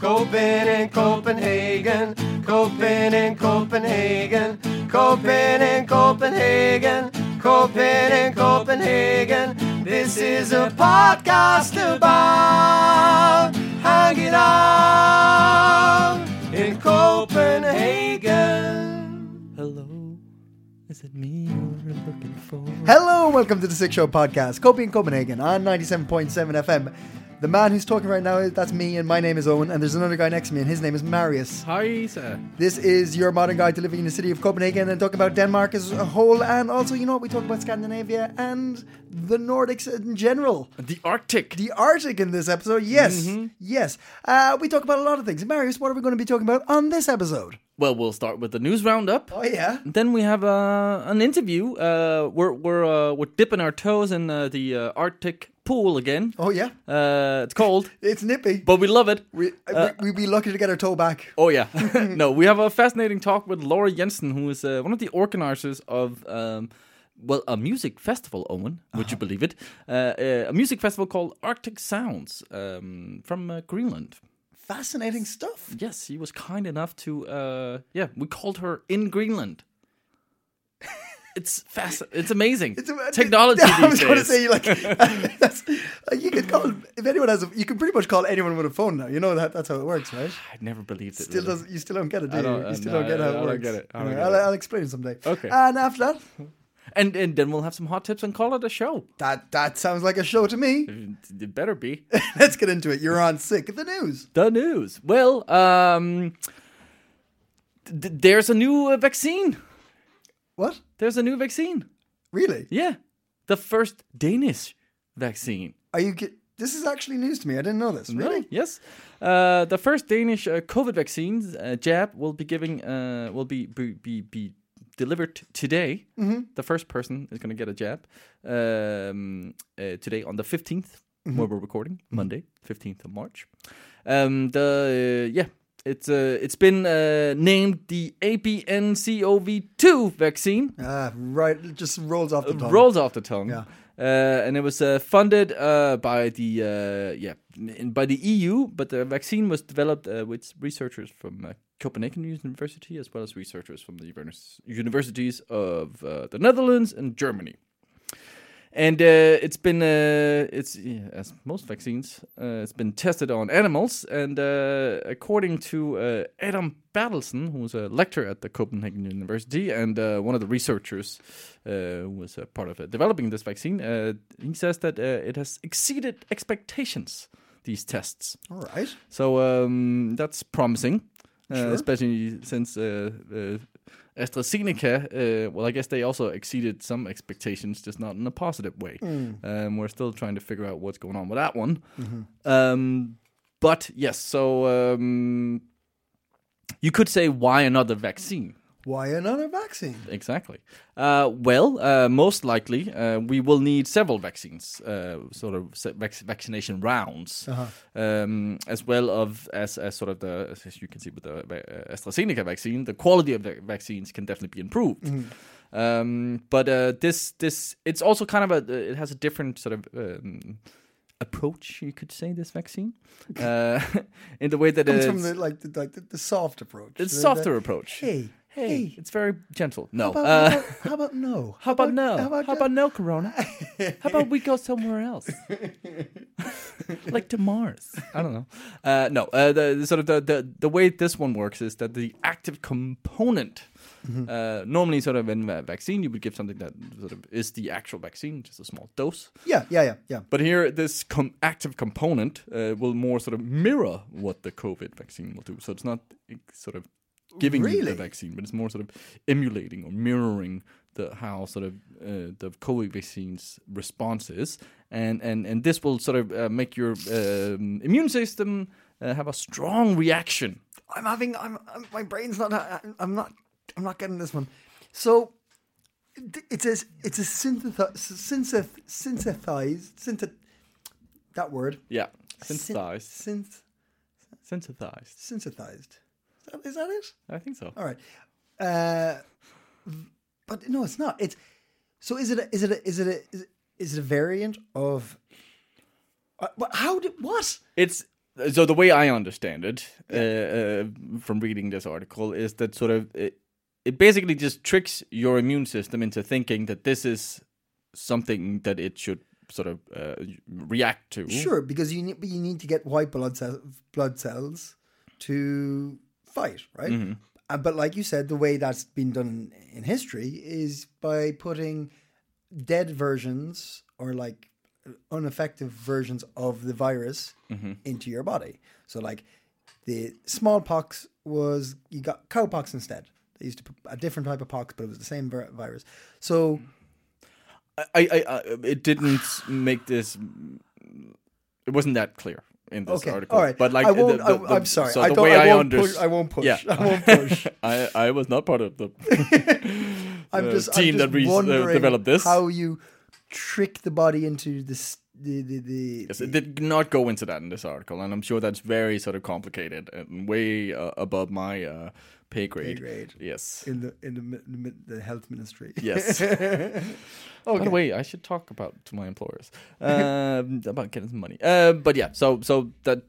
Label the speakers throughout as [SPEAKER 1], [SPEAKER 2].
[SPEAKER 1] Copen in Copenhagen, Copen in Copenhagen, Copen in Copenhagen, Copen in Copenhagen. This is a podcast about hanging out in Copenhagen.
[SPEAKER 2] Hello, is it me you're looking for?
[SPEAKER 3] Hello, welcome to the Six Show podcast, Copy in Copenhagen on 97.7 FM. The man who's talking right now, that's me, and my name is Owen, and there's another guy next to me, and his name is Marius.
[SPEAKER 2] Hi, sir.
[SPEAKER 3] This is your modern guide to living in the city of Copenhagen and talk about Denmark as a whole, and also, you know what, we talk about Scandinavia and the Nordics in general.
[SPEAKER 2] The Arctic.
[SPEAKER 3] The Arctic in this episode, yes, yes. Uh, we talk about a lot of things. Marius, what are we going to be talking about on this episode?
[SPEAKER 2] well, we'll start with the news roundup.
[SPEAKER 3] Oh, yeah.
[SPEAKER 2] Then we have uh, an interview. Uh, we're we're uh, we're dipping our toes in uh, the uh, Arctic pool again.
[SPEAKER 3] Oh, yeah.
[SPEAKER 2] Uh, it's cold,
[SPEAKER 3] It's nippy.
[SPEAKER 2] but we love it.
[SPEAKER 3] we, we, we'd be lucky to get our toe back.
[SPEAKER 2] Oh yeah, no, we have a fascinating talk with Laura Jensen, who is uh, one of the organizers of. Um, well, a music festival, Owen. Would you believe it? Uh, uh, a music festival called Arctic Sounds um, from uh, Greenland.
[SPEAKER 3] Fascinating stuff.
[SPEAKER 2] Yes, he was kind enough to. Uh, yeah, we called her in Greenland. It's fast. It's amazing.
[SPEAKER 3] It's a-
[SPEAKER 2] Technology
[SPEAKER 3] I was going to say, like, that's, like, you could call if anyone has a, you can pretty much call anyone with a phone now. You know that that's how it works, right?
[SPEAKER 2] I never believed it.
[SPEAKER 3] Still
[SPEAKER 2] really.
[SPEAKER 3] doesn't you still don't get it, do you? You
[SPEAKER 2] uh,
[SPEAKER 3] still
[SPEAKER 2] no,
[SPEAKER 3] don't get how it works.
[SPEAKER 2] get it.
[SPEAKER 3] Anyway,
[SPEAKER 2] get
[SPEAKER 3] I'll,
[SPEAKER 2] it.
[SPEAKER 3] I'll explain it someday.
[SPEAKER 2] Okay.
[SPEAKER 3] And after that,
[SPEAKER 2] And and then we'll have some hot tips and call it a show.
[SPEAKER 3] that that sounds like a show to me.
[SPEAKER 2] It better be.
[SPEAKER 3] Let's get into it. You're on sick the news.
[SPEAKER 2] the news. Well, um, th- there's a new uh, vaccine.
[SPEAKER 3] What?
[SPEAKER 2] There's a new vaccine.
[SPEAKER 3] Really?
[SPEAKER 2] Yeah, the first Danish vaccine.
[SPEAKER 3] Are you? Get, this is actually news to me. I didn't know this. Really?
[SPEAKER 2] No, Yes. Uh, the first Danish uh, COVID vaccine uh, jab will be giving uh, will be be be, be delivered today.
[SPEAKER 3] Mm-hmm.
[SPEAKER 2] The first person is going to get a jab um, uh, today on the 15th,
[SPEAKER 3] Mm-hmm.
[SPEAKER 2] where we're recording Monday, 15th of March. Um, the uh, yeah, it's uh, it's been uh, named the ABNCoV2 vaccine.
[SPEAKER 3] Ah, right. It just rolls off the tongue.
[SPEAKER 2] Rolls off the tongue.
[SPEAKER 3] Yeah.
[SPEAKER 2] Uh, and it was uh, funded uh, by the uh, yeah in- by the EU, but the vaccine was developed uh, with researchers from uh, Copenhagen University as well as researchers from the universities of uh, the Netherlands and Germany. And uh, it's been uh, it's yeah, as most vaccines, uh, it's been tested on animals. And uh, according to uh, Adam Bertelsen, who's a lecturer at the Copenhagen University and uh, one of the researchers uh, who was a part of uh, developing this vaccine, uh, he says that uh, it has exceeded expectations. These tests.
[SPEAKER 3] All right.
[SPEAKER 2] So um, that's promising, uh,
[SPEAKER 3] Sure.
[SPEAKER 2] especially since uh, uh, AstraZeneca. Uh, well, I guess they also exceeded some expectations, just not in a positive way. Um, we're still trying to figure out what's going on with that one. Um, but yes, so um, you could say, why another vaccine?
[SPEAKER 3] Why another vaccine?
[SPEAKER 2] Exactly. Uh, well, uh, most likely uh, we will need several vaccines, uh, sort of vac- vaccination rounds, um, as well of as, as sort of the as you can see with the uh, AstraZeneca vaccine, the quality of the vaccines can definitely be improved. Um, but uh, this this it's also kind of a it has a different sort of. Um, approach you could say this vaccine uh in the way that
[SPEAKER 3] it
[SPEAKER 2] Comes
[SPEAKER 3] from the like the like the, the soft approach.
[SPEAKER 2] it's
[SPEAKER 3] The-
[SPEAKER 2] softer
[SPEAKER 3] the-
[SPEAKER 2] approach
[SPEAKER 3] Hey,
[SPEAKER 2] hey, it's very gentle no
[SPEAKER 3] How about,
[SPEAKER 2] uh,
[SPEAKER 3] how, about, how about no?
[SPEAKER 2] how about no?
[SPEAKER 3] How about,
[SPEAKER 2] How about no Corona? How about we go somewhere else, like to Mars? I don't know. Uh, no, uh, the, the sort of the, the the way this one works is that the active component. Uh, normally, sort of in a vaccine, you would give something that sort of is the actual vaccine, just a small dose.
[SPEAKER 3] Yeah, yeah, yeah, yeah.
[SPEAKER 2] But here, this com- active component uh, will more sort of mirror what the COVID vaccine will do. So it's not sort of giving you the vaccine, but it's more sort of emulating or mirroring the how sort of uh, the COVID vaccine's response is. and and and this will sort of uh, make your um, immune system uh, have a strong reaction.
[SPEAKER 3] I'm having. I'm, I'm. My brain's not. I'm not. I'm not getting this one. So, it's a. It's a synthesized. Synth. Synthesized. Synth. That word.
[SPEAKER 2] Yeah, synthesized,
[SPEAKER 3] Synth.
[SPEAKER 2] synthesized.
[SPEAKER 3] Synthesized. Is that, is that it?
[SPEAKER 2] I think so.
[SPEAKER 3] All right. Uh, but no, it's not. It's so. Is it? A, is it? A, is it? A, is it? Is it a variant of? Uh, but how did what?
[SPEAKER 2] It's so the way I understand it uh, uh, from reading this article is that sort of it, it basically just tricks your immune system into thinking that this is something that it should sort of uh, react to.
[SPEAKER 3] Sure, because you need, you need to get white blood cells, blood cells to fight, right? Uh, but like you said, the way that's been done in, history is by putting dead versions or like ineffective versions of the virus into your body. So like the smallpox was you got cowpox instead. They used to put a different type of pox, but it was the same vir- virus. So
[SPEAKER 2] I, I, I it didn't make this. It wasn't that clear in this
[SPEAKER 3] okay,
[SPEAKER 2] article.
[SPEAKER 3] all right.
[SPEAKER 2] But like,
[SPEAKER 3] I won't.
[SPEAKER 2] the- the-
[SPEAKER 3] I, I'm sorry.
[SPEAKER 2] So
[SPEAKER 3] I
[SPEAKER 2] the
[SPEAKER 3] don't.
[SPEAKER 2] way
[SPEAKER 3] I
[SPEAKER 2] I,
[SPEAKER 3] won't push. I won't push.
[SPEAKER 2] Yeah.
[SPEAKER 3] I won't push.
[SPEAKER 2] I, I was not part of the
[SPEAKER 3] I'm just
[SPEAKER 2] team
[SPEAKER 3] I'm just
[SPEAKER 2] that re- uh, developed this.
[SPEAKER 3] How you trick the body into this the the the,
[SPEAKER 2] Yes, it did not go into that in this article, and I'm sure that's very sort of complicated and way uh, above my uh, pay grade.
[SPEAKER 3] grade.
[SPEAKER 2] Yes.
[SPEAKER 3] in the in the, the, the health ministry.
[SPEAKER 2] Yes. Oh, by the way, I should talk about to my employers um, about getting some money. Uh, but yeah, so so that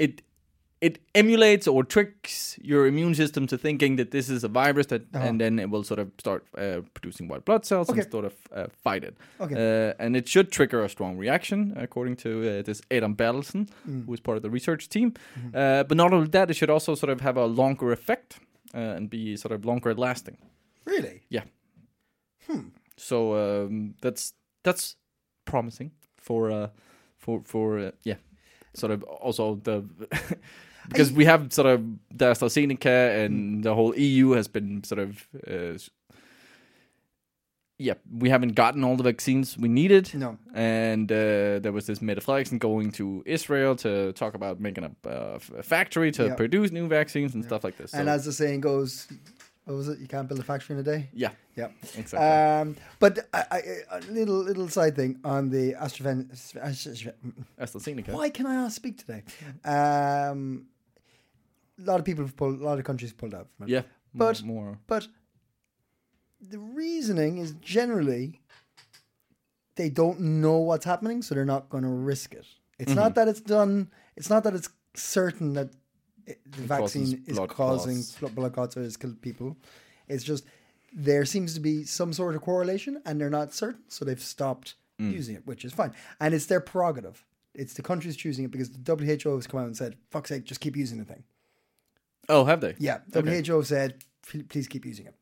[SPEAKER 2] it it emulates or tricks your immune system to thinking that this is a virus that, and then it will sort of start uh, producing white blood cells
[SPEAKER 3] Okay.
[SPEAKER 2] and sort of uh, fight it.
[SPEAKER 3] Okay.
[SPEAKER 2] Uh, and it should trigger a strong reaction, according to uh, this Adam Bertelsen, who is part of the research team. Uh, but not only that, it should also sort of have a longer effect uh, and be sort of longer lasting.
[SPEAKER 3] Really?
[SPEAKER 2] Yeah. Hmm. So um, that's that's promising for uh, for for uh, yeah, sort of also the because we have sort of the AstraZeneca and the whole EU has been sort of uh, yeah we haven't gotten all the vaccines we needed
[SPEAKER 3] No.
[SPEAKER 2] and uh, there was this Mette Frederiksen going to Israel to talk about making a, uh, a factory to
[SPEAKER 3] Yeah.
[SPEAKER 2] produce new vaccines and stuff like this.
[SPEAKER 3] And as the saying goes, what was it? You can't build a factory in a day.
[SPEAKER 2] yeah,
[SPEAKER 3] Yeah.
[SPEAKER 2] exactly.
[SPEAKER 3] Um, but I, I, a little little side thing on the AstraZen-
[SPEAKER 2] AstraZeneca.
[SPEAKER 3] Why can I not speak today? Um, a lot of people have pulled. A lot of countries pulled out from it.
[SPEAKER 2] Yeah, more,
[SPEAKER 3] But-
[SPEAKER 2] more.
[SPEAKER 3] But the reasoning is generally they don't know what's happening, so they're not going to risk it. It's not that it's done. It's not that it's certain that it, the
[SPEAKER 2] It
[SPEAKER 3] vaccine is causing
[SPEAKER 2] clots.
[SPEAKER 3] blood clots or has killed people. It's just there seems to be some sort of correlation, and they're not certain, so they've stopped using it, which is fine, and it's their prerogative. It's the countries choosing it because the WHO has come out and said, "Fuck's sake, just keep using the thing."
[SPEAKER 2] Oh, have they?
[SPEAKER 3] Yeah,
[SPEAKER 2] Okay.
[SPEAKER 3] WHO said, please keep using it.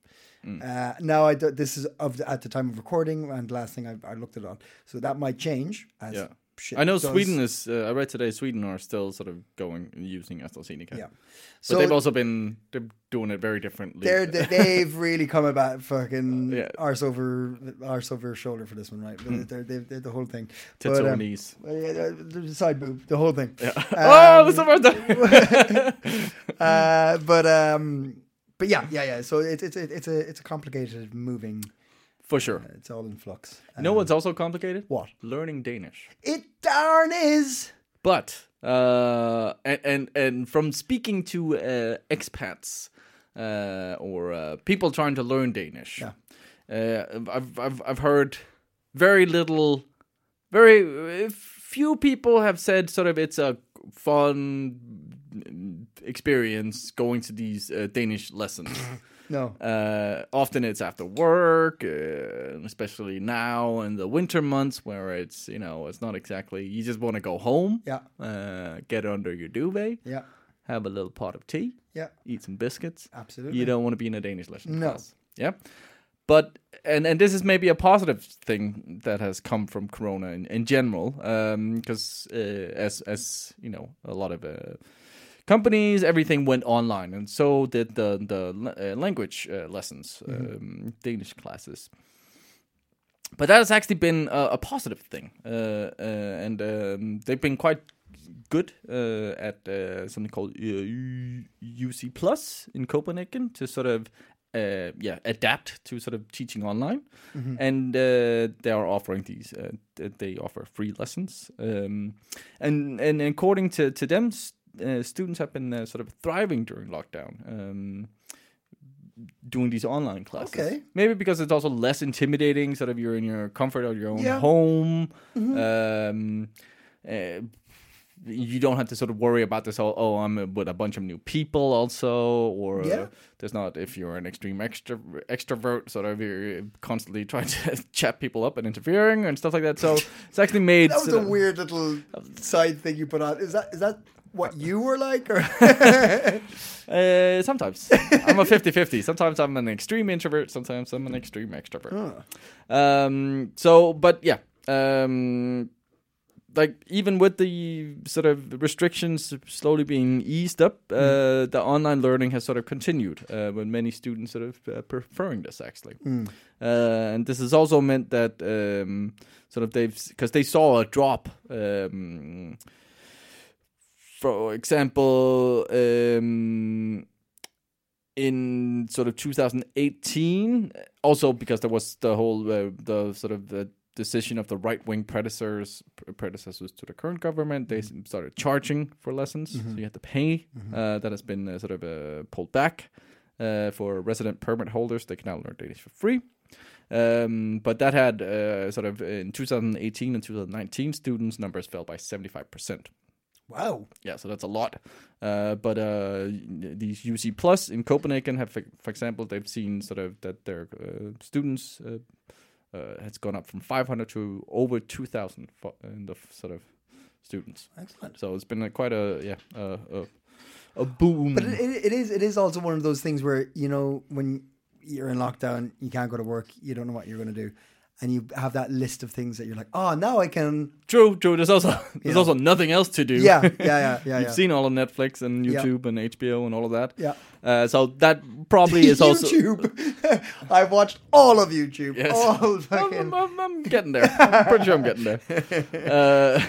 [SPEAKER 3] Uh, now, I do, this is of the, at the time of recording, and last thing I, I looked it on, so that might change. As
[SPEAKER 2] Yeah.
[SPEAKER 3] Shit
[SPEAKER 2] I know. Sweden is. Uh, I read today Sweden are still sort of going using AstraZeneca.
[SPEAKER 3] Yeah.
[SPEAKER 2] but
[SPEAKER 3] So
[SPEAKER 2] they've also been they're doing it very differently.
[SPEAKER 3] they're, they- they've really come about fucking
[SPEAKER 2] Yeah.
[SPEAKER 3] arse over arse over shoulder for this one, right? They're, they're, they're the whole thing.
[SPEAKER 2] Tits
[SPEAKER 3] But,
[SPEAKER 2] over
[SPEAKER 3] um,
[SPEAKER 2] knees.
[SPEAKER 3] yeah, the the side boob, the whole thing.
[SPEAKER 2] oh, the first time.
[SPEAKER 3] Uh, but um, but yeah, yeah, yeah. So it's it's it's a it's a complicated moving.
[SPEAKER 2] For sure.
[SPEAKER 3] It's all in flux.
[SPEAKER 2] You know what's also complicated?
[SPEAKER 3] What?
[SPEAKER 2] Learning Danish.
[SPEAKER 3] It darn is.
[SPEAKER 2] But uh, and and, and from speaking to uh, expats uh, or uh, people trying to learn Danish,
[SPEAKER 3] Yeah.
[SPEAKER 2] uh, I've I've I've heard very little, very uh, few people have said sort of it's a fun experience going to these uh, Danish lessons.
[SPEAKER 3] No.
[SPEAKER 2] Uh, often it's after work, uh, especially now in the winter months where it's you know it's not exactly you just want to go home,
[SPEAKER 3] Yeah.
[SPEAKER 2] uh, get under your duvet,
[SPEAKER 3] Yeah.
[SPEAKER 2] have a little pot of tea,
[SPEAKER 3] Yeah.
[SPEAKER 2] eat some biscuits.
[SPEAKER 3] Absolutely.
[SPEAKER 2] You don't want to be in a Danish lesson
[SPEAKER 3] No.
[SPEAKER 2] class. Yeah. But and and this is maybe a positive thing that has come from Corona in, in general, because uh, as as you know, a lot of uh, companies, everything went online, and so did the the uh, language uh, lessons, um, Danish classes. but that has actually been a, a positive thing, uh, uh, and um, they've been quite good uh, at uh, something called uh, UC Plus in Copenhagen to sort of uh, yeah adapt to sort of teaching online, and uh, they are offering these. Uh, they offer free lessons, um, and and according to to them, uh, students have been uh, sort of thriving during lockdown. Um, doing these online classes.
[SPEAKER 3] Okay.
[SPEAKER 2] Maybe because it's also less intimidating, sort of you're in your comfort of your own
[SPEAKER 3] Yeah.
[SPEAKER 2] home. Um, uh, you don't have to sort of worry about this whole, oh, I'm with a bunch of new people also, or
[SPEAKER 3] Yeah.
[SPEAKER 2] uh, there's not, if you're an extreme extra, extrovert, sort of you're constantly trying to chat people up and interfering and stuff like that. So it's actually made.
[SPEAKER 3] That was a
[SPEAKER 2] of-
[SPEAKER 3] weird little side thing you put on. Is that is that what you were like? Or
[SPEAKER 2] Uh, sometimes I'm a 50-50. Sometimes I'm an extreme introvert. Sometimes I'm an extreme extrovert. Um. So, but yeah. Um. Like even with the sort of restrictions slowly being eased up, uh, the online learning has sort of continued. Uh, with many students sort of uh, preferring this actually, uh, and this has also meant that um, sort of they've because they saw a drop. For example, um, in sort of 2018, also because there was the whole uh, the sort of the decision of the right wing predecessors predecessors to the current government, they s- started charging for lessons, so you had to pay. Uh, that has been uh, sort of uh, pulled back uh, for resident permit holders. They can now learn Danish for free. Um, but that had uh, sort of in 2018 and 2019, students' numbers fell by 75 percent.
[SPEAKER 3] Wow.
[SPEAKER 2] Yeah, so that's a lot. Uh, but uh, these UC Plus in Copenhagen have, for, example, they've seen sort of that their uh, students uh, uh, has gone up from 500 to over 2,000 fo- in the sort of students.
[SPEAKER 3] Excellent.
[SPEAKER 2] So it's been a, quite a yeah a, a, a boom.
[SPEAKER 3] But it, it, it is it is also one of those things where you know when you're in lockdown, you can't go to work, you don't know what you're going to do, and you have that list of things that you're like, oh, now I can.
[SPEAKER 2] true, true. There's also there's
[SPEAKER 3] know.
[SPEAKER 2] also nothing else to do.
[SPEAKER 3] Yeah, yeah, yeah, yeah.
[SPEAKER 2] You've
[SPEAKER 3] yeah.
[SPEAKER 2] seen all of Netflix and
[SPEAKER 3] Yeah.
[SPEAKER 2] YouTube and HBO and all of that.
[SPEAKER 3] Yeah.
[SPEAKER 2] Uh, so that probably is also
[SPEAKER 3] YouTube. I've watched all of YouTube.
[SPEAKER 2] Yes.
[SPEAKER 3] All
[SPEAKER 2] I'm,
[SPEAKER 3] fucking.
[SPEAKER 2] I'm, I'm getting there. I'm pretty sure I'm getting there. Uh,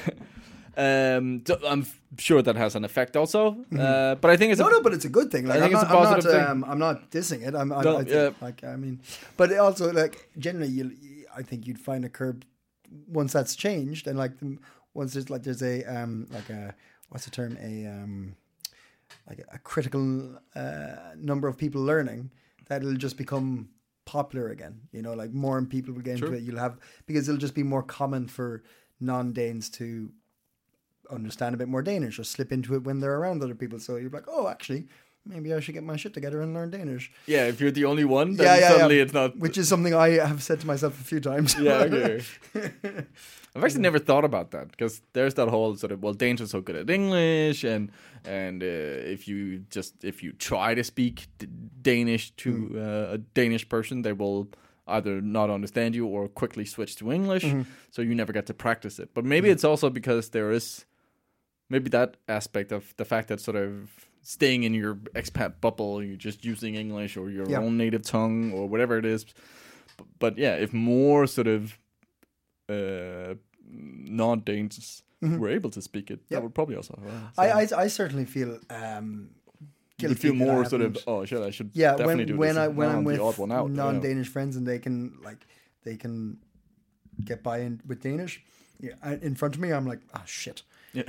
[SPEAKER 2] um, so I'm sure that has an effect also. Uh, but I think it's
[SPEAKER 3] No,
[SPEAKER 2] a,
[SPEAKER 3] no, but it's a good thing. Like,
[SPEAKER 2] think
[SPEAKER 3] I'm
[SPEAKER 2] it's
[SPEAKER 3] not,
[SPEAKER 2] a
[SPEAKER 3] I'm not,
[SPEAKER 2] positive thing.
[SPEAKER 3] um, I'm not dissing it. I'm, I, I think,
[SPEAKER 2] yeah.
[SPEAKER 3] like, I mean, but also, like, generally, you, I think you'd find a curb once that's changed, and like, the, once there's like, there's a, um, like a, what's the term, a, um, like a, a critical uh, number of people learning, that it'll just become popular again. You know, like more people will get into
[SPEAKER 2] True.
[SPEAKER 3] it. You'll have because it'll just be more common for non-Danes to understand a bit more Danish or slip into it when they're around other people. So you're like, oh, actually, maybe I should get my shit together and learn Danish.
[SPEAKER 2] yeah. If you're the only one, then
[SPEAKER 3] yeah, yeah,
[SPEAKER 2] suddenly
[SPEAKER 3] yeah.
[SPEAKER 2] it's not.
[SPEAKER 3] Which is something I have said to myself a few times.
[SPEAKER 2] yeah, okay. I've actually never thought about that because there's that whole sort of well, Danes are so good at English, and and uh, if you just if you try to speak D- Danish to uh, a Danish person, they will either not understand you or quickly switch to English, so you never get to practice it. But maybe it's also because there is maybe that aspect of the fact that sort of staying in your expat bubble, you're just using English or your
[SPEAKER 3] Yeah.
[SPEAKER 2] own native tongue or whatever it is. B- But yeah, if more sort of uh, non-Danes were able to speak it,
[SPEAKER 3] Mm-hmm.
[SPEAKER 2] That would probably also. Uh,
[SPEAKER 3] I, I, I certainly feel um,
[SPEAKER 2] You'd feel more sort of oh shit, I should
[SPEAKER 3] yeah
[SPEAKER 2] definitely
[SPEAKER 3] when
[SPEAKER 2] do
[SPEAKER 3] when
[SPEAKER 2] this.
[SPEAKER 3] I when I'm with
[SPEAKER 2] odd one out, you know.
[SPEAKER 3] non-Danish friends and they can like they can get by in with Danish. Yeah, in front of me, I'm like, oh shit,
[SPEAKER 2] Yeah.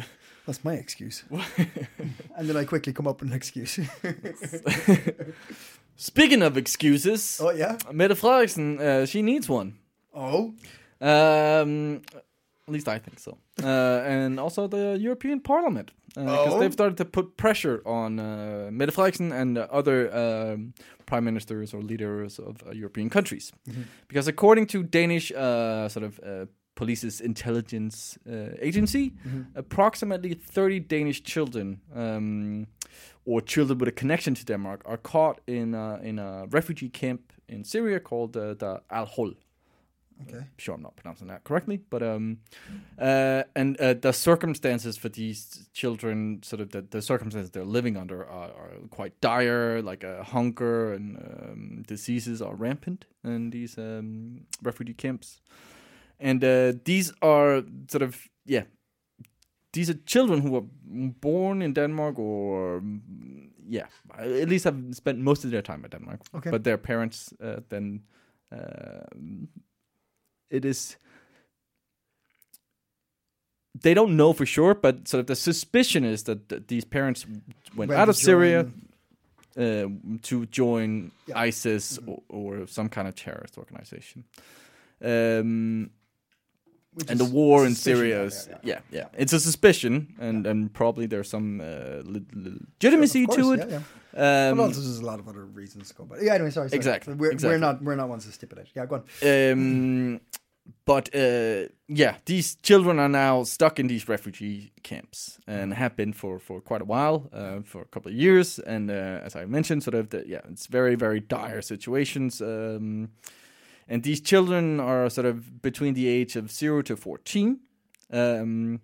[SPEAKER 3] that's my excuse. and then I quickly come up with an excuse.
[SPEAKER 2] Speaking of excuses,
[SPEAKER 3] oh yeah.
[SPEAKER 2] Mette Frederiksen, uh, she needs one.
[SPEAKER 3] Oh.
[SPEAKER 2] Um, at least I think so. Uh, and also the European Parliament. Because
[SPEAKER 3] Oh.
[SPEAKER 2] they've started to put pressure on uh, Mette Frederiksen and uh, other um, prime ministers or leaders of uh, European countries. Because according to Danish uh, sort of uh, police's intelligence uh, agency, approximately 30 Danish children um, or children with a connection to Denmark are caught in, uh, in a refugee camp in Syria called uh, the Al Hol.
[SPEAKER 3] Okay.
[SPEAKER 2] I'm sure I'm not pronouncing that correctly, but um, uh, and uh, the circumstances for these children, sort of the, the circumstances they're living under, are, are quite dire. Like uh, hunger and um, diseases are rampant in these um, refugee camps, and uh, these are sort of yeah, these are children who were born in Denmark or yeah, at least have spent most of their time in Denmark.
[SPEAKER 3] Okay.
[SPEAKER 2] but their parents uh, then. Uh, it is they don't know for sure, but sort of the suspicion is that th- these parents went
[SPEAKER 3] Went
[SPEAKER 2] out of Syria uh, to join
[SPEAKER 3] Yeah. Mm-hmm.
[SPEAKER 2] ISIS or, or some kind of terrorist organization. Um,
[SPEAKER 3] Which
[SPEAKER 2] and the war in Syria
[SPEAKER 3] yeah,
[SPEAKER 2] is
[SPEAKER 3] yeah,
[SPEAKER 2] yeah, yeah, It's a suspicion, and and probably there's some uh, legitimacy
[SPEAKER 3] course,
[SPEAKER 2] to it.
[SPEAKER 3] yeah, yeah.
[SPEAKER 2] Um,
[SPEAKER 3] but also, there's a lot of other reasons to go. But yeah, anyway, sorry. sorry.
[SPEAKER 2] Exactly,
[SPEAKER 3] We're,
[SPEAKER 2] exactly.
[SPEAKER 3] we're not we're not ones to stipulate. Yeah, go on.
[SPEAKER 2] Um, but uh, yeah, these children are now stuck in these refugee camps and have been for, for quite a while, uh, for a couple of years. And uh, as I mentioned, sort of the, yeah, it's very very dire situations. Um, and these children are sort of between the age of zero to fourteen. Um,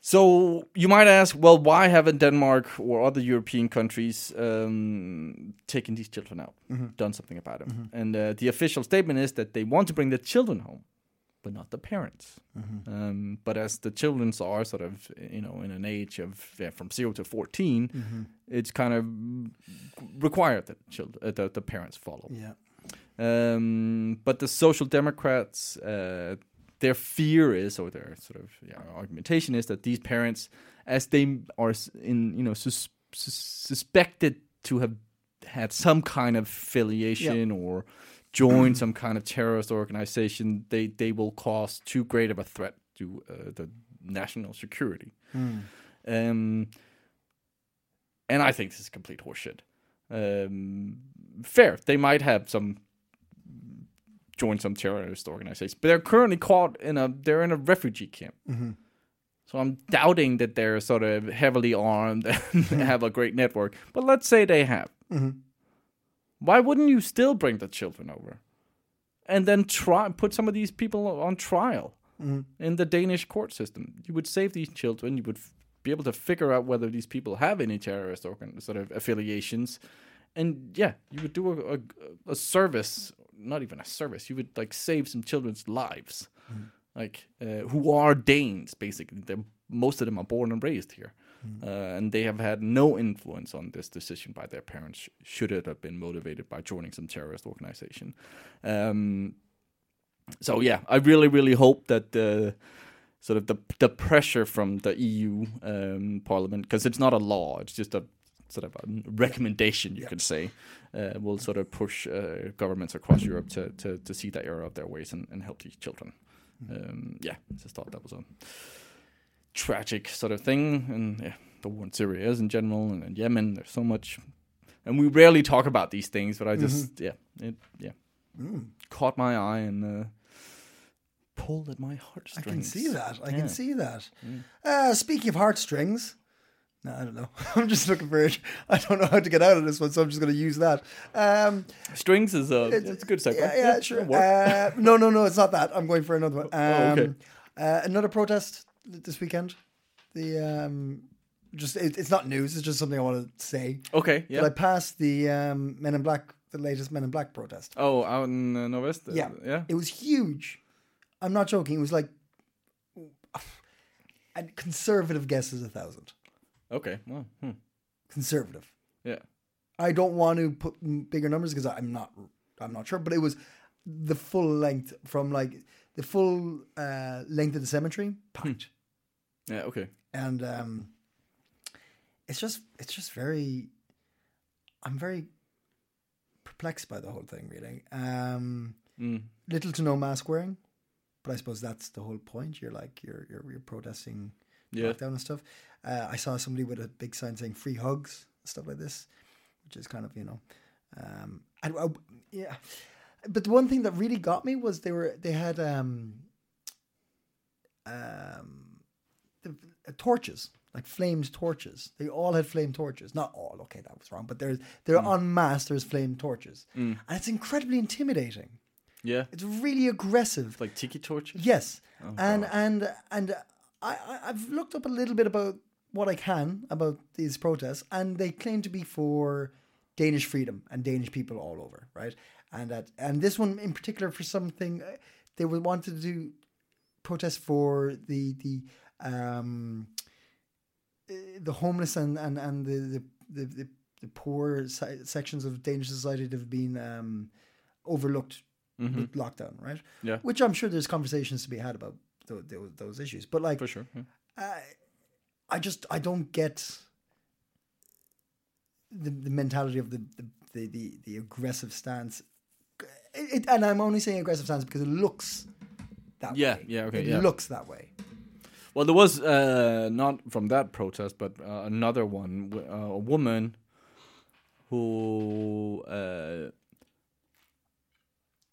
[SPEAKER 2] so you might ask, well, why haven't Denmark or other European countries um, taken these children out, done something about them? And uh, the official statement is that they want to bring the children home, but not the parents. Um, but as the children are sort of, you know, in an age of yeah, from zero to 14 it's kind of required that uh, the, the parents follow.
[SPEAKER 3] Yeah.
[SPEAKER 2] Um, but the Social Democrats, uh, their fear is, or their sort of yeah, argumentation is that these parents, as they are in, you know, sus- sus- suspected to have had some kind of affiliation or joined some kind of terrorist organization, they they will cause too great of a threat to uh, the national security. Um, and I think this is complete horseshit. Um, fair, they might have some joined some terrorist organization, but they're currently caught in a they're in a refugee camp. Mm-hmm. So I'm doubting that they're sort of heavily armed and mm-hmm. have a great network. But let's say they have. Mm-hmm. Why wouldn't you still bring the children over, and then try put some of these people on trial in the Danish court system? You would save these children. You would f- be able to figure out whether these people have any terrorist organ sort of affiliations, and yeah, you would do a, a, a service. Not even a service. You would like save some children's lives, like uh, who are Danes basically. They're, most of them are born and raised here. Uh, and they have had no influence on this decision by their parents. Should it have been motivated by joining some terrorist organization? Um, so yeah, I really, really hope that the sort of the the pressure from the EU um, Parliament, because it's not a law, it's just a sort of a recommendation, you could say, uh, will sort of push uh, governments across Europe to, to to see that error of their ways and, and help these children. Um, yeah, just thought that was a tragic sort of thing, and yeah, the war in Syria is in general, and in Yemen, there's so much, and we rarely talk about these things, but I just yeah, it yeah, caught my eye and uh, pulled at my heartstrings.
[SPEAKER 3] I can see that. I
[SPEAKER 2] Yeah.
[SPEAKER 3] can see that. Uh, speaking of heartstrings, no, I don't know. I'm just looking for it. I don't know how to get out of this one, so I'm just going to use that. Um,
[SPEAKER 2] Strings is a it's, a good segue.
[SPEAKER 3] Yeah, yeah, sure. Uh, no, no, no, it's not that. I'm going for another one. Um,
[SPEAKER 2] Oh, okay.
[SPEAKER 3] uh, another protest this weekend. The um, just it, it's not news. It's just something I want to say.
[SPEAKER 2] okay, yeah.
[SPEAKER 3] But I passed the um, Men in Black, the latest Men in Black protest.
[SPEAKER 2] oh, out in uh.
[SPEAKER 3] Yeah,
[SPEAKER 2] yeah.
[SPEAKER 3] It was huge. I'm not joking. It was like a conservative guess is a thousand.
[SPEAKER 2] Okay, well, hmm.
[SPEAKER 3] Conservative.
[SPEAKER 2] yeah.
[SPEAKER 3] I don't want to put bigger numbers because I'm not I'm not sure, but it was the full length from like the full uh, length of the cemetery packed,
[SPEAKER 2] Yeah, okay.
[SPEAKER 3] and um, it's just it's just very. I'm very perplexed by the whole thing, really. Um,
[SPEAKER 2] Mm.
[SPEAKER 3] Little to no mask wearing, but I suppose that's the whole point. You're like you're you're, you're protesting
[SPEAKER 2] Yeah.
[SPEAKER 3] lockdown and stuff. Uh, I saw somebody with a big sign saying "free hugs" stuff like this, which is kind of you know, um, I, yeah. But the one thing that really got me was they were they had um, um, the, uh, torches like flamed torches. They all had flame torches. Not all. Okay, that was wrong. But they're they're en masse. There's flame torches, and it's incredibly intimidating.
[SPEAKER 2] Yeah.
[SPEAKER 3] It's really aggressive.
[SPEAKER 2] Like tiki torches?
[SPEAKER 3] Yes, and and and I, I I've looked up a little bit about what I can about these protests, and they claim to be for Danish freedom and Danish people all over, right? And that and this one in particular for something uh, they would want to do protest for the the um uh, the homeless and and and the the the, the, poor se- sections of Danish society that have been um overlooked with lockdown, right?
[SPEAKER 2] Mm-hmm. Yeah.
[SPEAKER 3] Which I'm sure there's conversations to be had about those, issues. But like,
[SPEAKER 2] For sure. yeah.
[SPEAKER 3] I just I don't get the the mentality of the the the, the, aggressive stance. It, it, and I'm only saying aggressive stance because it looks that
[SPEAKER 2] Yeah,
[SPEAKER 3] way.
[SPEAKER 2] yeah, yeah, okay,
[SPEAKER 3] It
[SPEAKER 2] yeah.
[SPEAKER 3] looks that way.
[SPEAKER 2] Well, there was uh, not from that protest, but uh, another one. Uh, a woman who uh,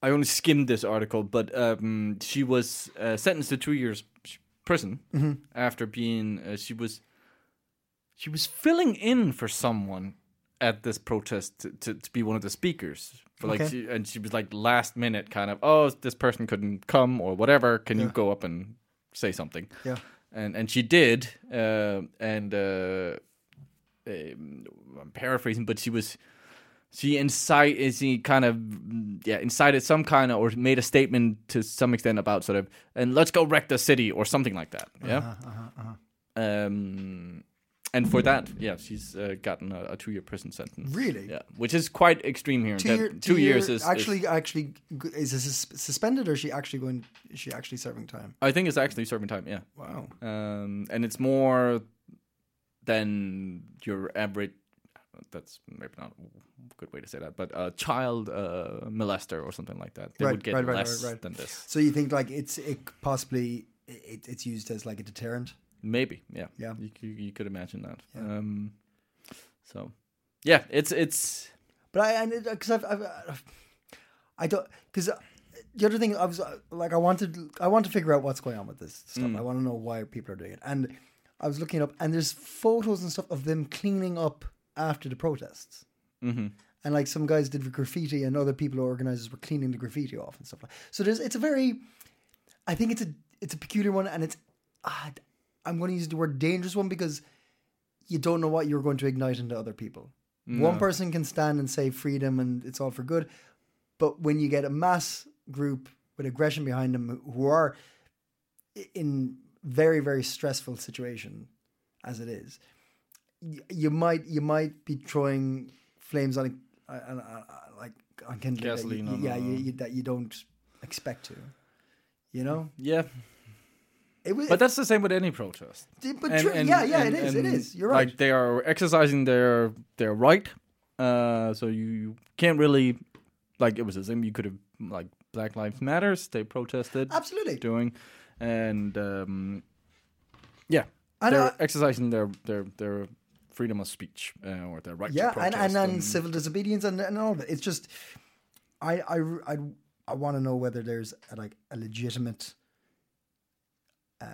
[SPEAKER 2] I only skimmed this article, but um, she was uh, sentenced to two years prison after being. Uh, she was she was filling in for someone at this protest to, to, to be one of the speakers. For like,
[SPEAKER 3] Okay.
[SPEAKER 2] she, and she was like last minute, kind of, oh, this person couldn't come or whatever. Can you go up and say something?
[SPEAKER 3] Yeah.
[SPEAKER 2] and and she did, uh, and uh, um, I'm paraphrasing, but she was she incite she kind of yeah incited some kind of or made a statement to some extent about sort of and let's go wreck the city or something like that. Yeah. Um, and for that, yeah, she's uh, gotten a, a two-year prison sentence.
[SPEAKER 3] Really?
[SPEAKER 2] Yeah, which is quite extreme here.
[SPEAKER 3] Two, year,
[SPEAKER 2] two years
[SPEAKER 3] year-
[SPEAKER 2] is
[SPEAKER 3] actually
[SPEAKER 2] is-
[SPEAKER 3] actually is this suspended or is she actually going? Is she actually serving time?
[SPEAKER 2] I think it's actually serving time. Yeah.
[SPEAKER 3] Wow.
[SPEAKER 2] um, and it's more than your average. That's maybe not a good way to say that, but a child uh, molester or something like that. They
[SPEAKER 3] Right,
[SPEAKER 2] would get
[SPEAKER 3] right, right,
[SPEAKER 2] less than this.
[SPEAKER 3] So you think like it's it possibly it, it's used as like a deterrent?
[SPEAKER 2] Maybe, yeah,
[SPEAKER 3] Yeah.
[SPEAKER 2] You, you, you could imagine that. Um, so, yeah, it's it's
[SPEAKER 3] But I and because I've, I've I've- I don't because the other thing I was uh, like I wanted I want to figure out what's going on with this stuff. I want to know why people are doing it, and I was looking up and there's photos and stuff of them cleaning up after the protests. Mm-hmm. And like some guys did graffiti, and other people or organizers were cleaning the graffiti off and stuff like. So there's it's a very, I think it's a it's a peculiar one, and it's ah, I'm going to use the word dangerous one because you don't know what you're going to ignite into other people. One person can stand and say freedom and it's all for good, but when you get a mass group with aggression behind them who are in very very stressful situation as it is, you might you might be throwing flames on a, on, on, like on kindling that
[SPEAKER 2] Gasoline
[SPEAKER 3] you,
[SPEAKER 2] on
[SPEAKER 3] yeah
[SPEAKER 2] a-
[SPEAKER 3] you, you, that you don't expect to, you know.
[SPEAKER 2] yeah.
[SPEAKER 3] It was,
[SPEAKER 2] But that's the same with any protest.
[SPEAKER 3] but
[SPEAKER 2] And-
[SPEAKER 3] true,
[SPEAKER 2] and-
[SPEAKER 3] yeah, yeah,
[SPEAKER 2] and-
[SPEAKER 3] it is, it is. You're right.
[SPEAKER 2] Like they are exercising their their right. Uh, so you, you can't really like it was the same. You could have like Black Lives Matters. They protested.
[SPEAKER 3] Absolutely.
[SPEAKER 2] doing, and um, yeah,
[SPEAKER 3] And,
[SPEAKER 2] they're
[SPEAKER 3] uh,
[SPEAKER 2] exercising their their their freedom of speech uh, or their right
[SPEAKER 3] yeah,
[SPEAKER 2] to
[SPEAKER 3] and
[SPEAKER 2] protest.
[SPEAKER 3] and, and civil disobedience and, and all of it. It's just, I I I, I want to know whether there's a, like a legitimate uh,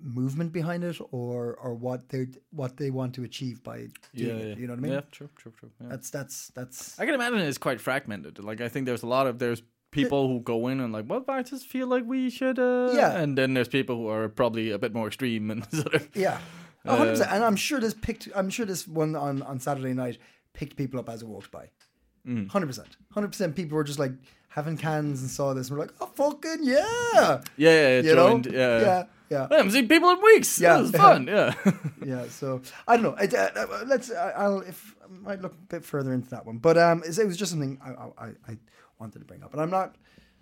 [SPEAKER 3] movement behind it, or or what they what they want to achieve by
[SPEAKER 2] yeah,
[SPEAKER 3] doing
[SPEAKER 2] yeah,
[SPEAKER 3] it. You know what I mean?
[SPEAKER 2] Yeah, true, true, true. Yeah.
[SPEAKER 3] That's that's that's
[SPEAKER 2] I can imagine it's quite fragmented. Like I think there's a lot of there's people who go in and like, well, I just feel like we should. Uh,
[SPEAKER 3] Yeah.
[SPEAKER 2] and then there's people who are probably a bit more extreme and sort of.
[SPEAKER 3] yeah. Hundred percent. And I'm sure this picked. I'm sure this one on, on Saturday night picked people up as it walked by.
[SPEAKER 2] Mm.
[SPEAKER 3] Hundred percent. Hundred percent. People were just like having cans and saw this and were like, "Oh fucking yeah!"
[SPEAKER 2] Yeah, yeah,
[SPEAKER 3] You
[SPEAKER 2] joined.
[SPEAKER 3] know?
[SPEAKER 2] Yeah,
[SPEAKER 3] yeah, yeah.
[SPEAKER 2] I haven't seen people in weeks.
[SPEAKER 3] Yeah.
[SPEAKER 2] Yeah, it's fun. Yeah.
[SPEAKER 3] yeah. So I don't know. I, uh, uh, let's. I, I'll. If I might look a bit further into that one, but um, it was just something I I, I- wanted to bring up, and I'm not.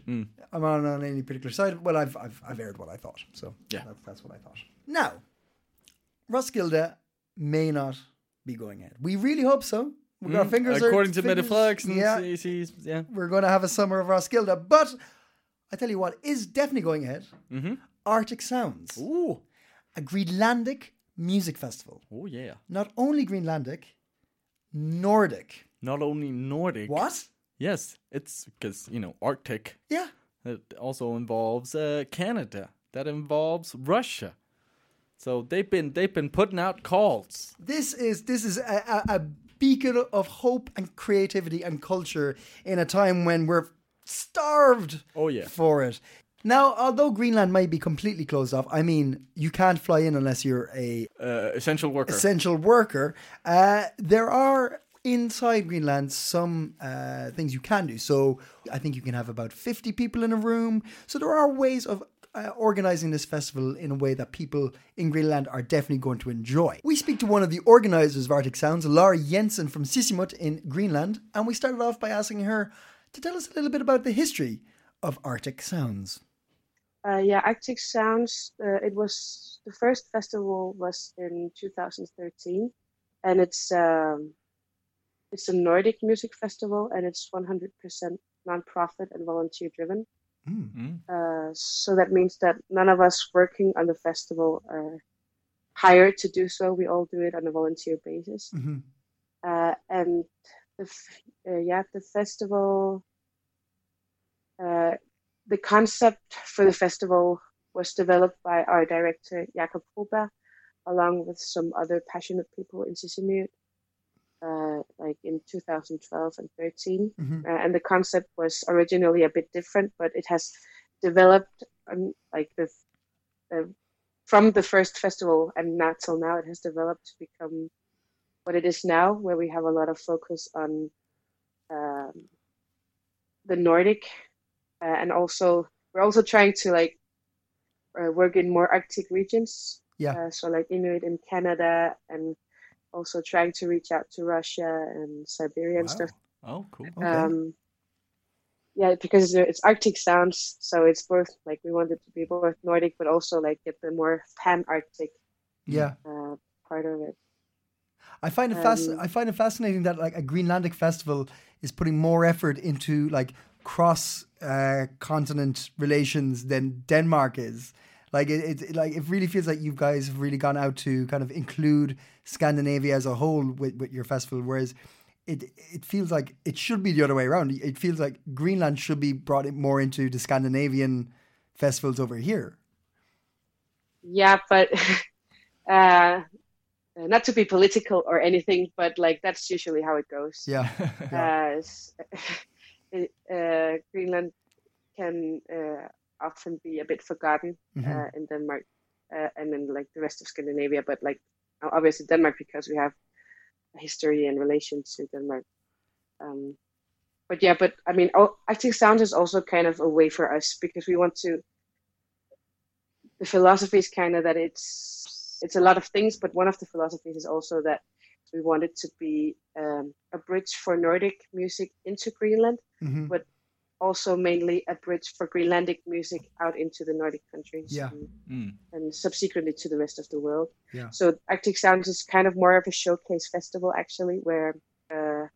[SPEAKER 2] Hmm.
[SPEAKER 3] I'm not on any particular side. Well, I've I've I've aired what I thought. So
[SPEAKER 2] Yeah.
[SPEAKER 3] that's, that's what I thought. Now, Roskilde may not be going ahead. We really hope so. We got our fingers. are-
[SPEAKER 2] According to
[SPEAKER 3] fingers-
[SPEAKER 2] Metaflex and
[SPEAKER 3] yeah,
[SPEAKER 2] CCs, yeah.
[SPEAKER 3] we're going to have a summer of Roskilde. But I tell you what is definitely going ahead. Arctic Sounds,
[SPEAKER 2] Ooh.
[SPEAKER 3] a Greenlandic music festival.
[SPEAKER 2] Oh yeah.
[SPEAKER 3] Not only Greenlandic, Nordic.
[SPEAKER 2] Not only Nordic.
[SPEAKER 3] What?
[SPEAKER 2] Yes, it's because you know Arctic.
[SPEAKER 3] Yeah.
[SPEAKER 2] It also involves uh, Canada. That involves Russia. So they've been they've been putting out calls.
[SPEAKER 3] This is this is a, a, a beacon of hope and creativity and culture in a time when we're starved
[SPEAKER 2] Oh, yeah.
[SPEAKER 3] for it. Now, although Greenland might be completely closed off, I mean, you can't fly in unless you're a
[SPEAKER 2] Uh, essential worker.
[SPEAKER 3] essential worker. Uh, there are inside Greenland some uh, things you can do. So I think you can have about 50 people in a room. So there are ways of uh, organizing this festival in a way that people in Greenland are definitely going to enjoy. We speak to one of the organizers of Arctic Sounds, Laura Jensen from Sisimiut in Greenland, and we started off by asking her to tell us a little bit about the history of Arctic Sounds.
[SPEAKER 4] Uh, yeah, Arctic Sounds. Uh, it was the first festival was in 2013, and it's um, it's a Nordic music festival, and it's 100% nonprofit and volunteer driven. Uh, so that means that none of us working on the festival are hired to do so. We all do it on a volunteer basis.
[SPEAKER 3] Mhm.
[SPEAKER 4] Uh, and the f- uh, yeah, the festival. Uh, the concept for the festival was developed by our director Jakob Holberg, along with some other passionate people in Sisimiut, uh, like in 2012 and 13.
[SPEAKER 3] Mhm.
[SPEAKER 4] Uh, and the concept was originally a bit different, but it has developed um, like the, the from the first festival and not till now, it has developed to become what it is now, where we have a lot of focus on um, the Nordic, uh, and also we're also trying to like uh, work in more Arctic regions.
[SPEAKER 3] Yeah.
[SPEAKER 4] Uh, so like Inuit in Canada, and also trying to reach out to Russia and Siberia and
[SPEAKER 3] Wow.
[SPEAKER 4] stuff.
[SPEAKER 2] Oh, cool.
[SPEAKER 3] Okay.
[SPEAKER 4] Um, yeah, because it's Arctic sounds, so it's both like we wanted to be both Nordic, but also like get the more pan Arctic
[SPEAKER 3] yeah.
[SPEAKER 4] uh, part of it.
[SPEAKER 3] I find it fasc-
[SPEAKER 4] Um,
[SPEAKER 3] I find it fascinating that like a Greenlandic festival is putting more effort into like cross uh, continent relations than Denmark is. Like it, it, like it really feels like you guys have really gone out to kind of include Scandinavia as a whole with, with your festival, whereas it it feels like it should be the other way around. It feels like Greenland should be brought more into the Scandinavian festivals over here.
[SPEAKER 4] Yeah, but uh, not to be political or anything, but like that's usually how it goes.
[SPEAKER 3] Yeah,
[SPEAKER 4] Uh, uh, Greenland can uh, often be a bit forgotten
[SPEAKER 3] Mm-hmm.
[SPEAKER 4] uh, in Denmark uh, and in like the rest of Scandinavia, but like obviously Denmark because we have a history and relation to Denmark. Um, but yeah, but I mean, oh, Arctic Sounds is also kind of a way for us because we want to. The philosophy is kind of that it's it's a lot of things, but one of the philosophies is also that we want it to be um, a bridge for Nordic music into Greenland,
[SPEAKER 3] Mhm.
[SPEAKER 4] but also mainly a bridge for Greenlandic music out into the Nordic countries
[SPEAKER 3] Yeah.
[SPEAKER 4] and,
[SPEAKER 2] Mm.
[SPEAKER 4] and subsequently to the rest of the world.
[SPEAKER 3] Yeah.
[SPEAKER 4] So Arctic Sounds is kind of more of a showcase festival actually, where uh,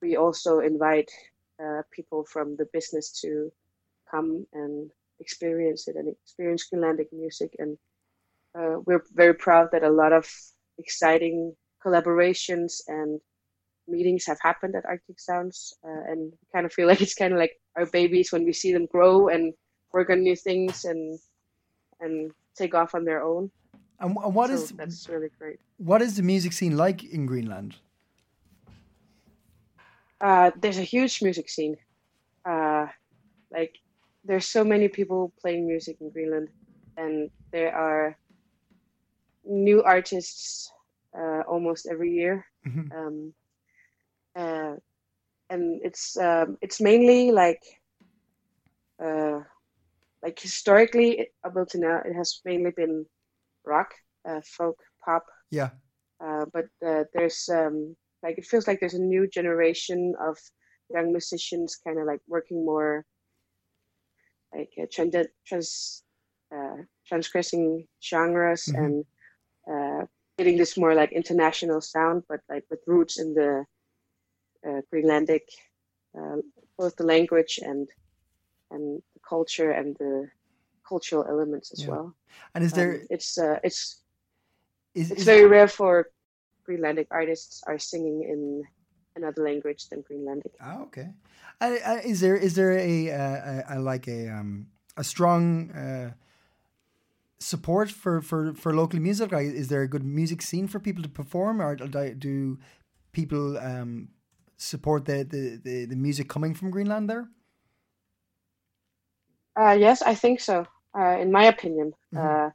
[SPEAKER 4] we also invite uh, people from the business to come and experience it and experience Greenlandic music. And uh, we're very proud that a lot of exciting collaborations and meetings have happened at Arctic Sounds, uh, and kind of feel like it's kind of like our babies when we see them grow and work on new things and and take off on their own.
[SPEAKER 3] and, wh- what
[SPEAKER 4] so
[SPEAKER 3] is
[SPEAKER 4] that's really great.
[SPEAKER 3] what is the music scene like in Greenland?
[SPEAKER 4] Uh, there's a huge music scene. Uh, like there's so many people playing music in Greenland, and there are new artists uh, almost every year.
[SPEAKER 3] Mhm.
[SPEAKER 4] Um, uh, and it's um, it's mainly like uh, like historically it- up until now it has mainly been rock, uh, folk, pop,
[SPEAKER 3] Yeah,
[SPEAKER 4] uh, but uh, there's um, like it feels like there's a new generation of young musicians kind of like working more like uh, trend trans uh, transgressing genres
[SPEAKER 3] Mhm.
[SPEAKER 4] and uh, getting this more like international sound, but like with roots in the Greenlandic, uh, both the language and and the culture and the cultural elements as
[SPEAKER 3] Yeah.
[SPEAKER 4] well.
[SPEAKER 3] and is there
[SPEAKER 4] Um, it's uh, it's
[SPEAKER 3] is,
[SPEAKER 4] it's
[SPEAKER 3] is-
[SPEAKER 4] very rare for Greenlandic artists are singing in another language than Greenlandic.
[SPEAKER 3] Ah, okay. And, uh, is there is there a, uh, a, a like a um a strong uh, support for, for, for local music? Is there a good music scene for people to perform, or do, do people um support the, the, the, the music coming from Greenland there?
[SPEAKER 4] Uh, yes, I think so. Uh, in my opinion, uh,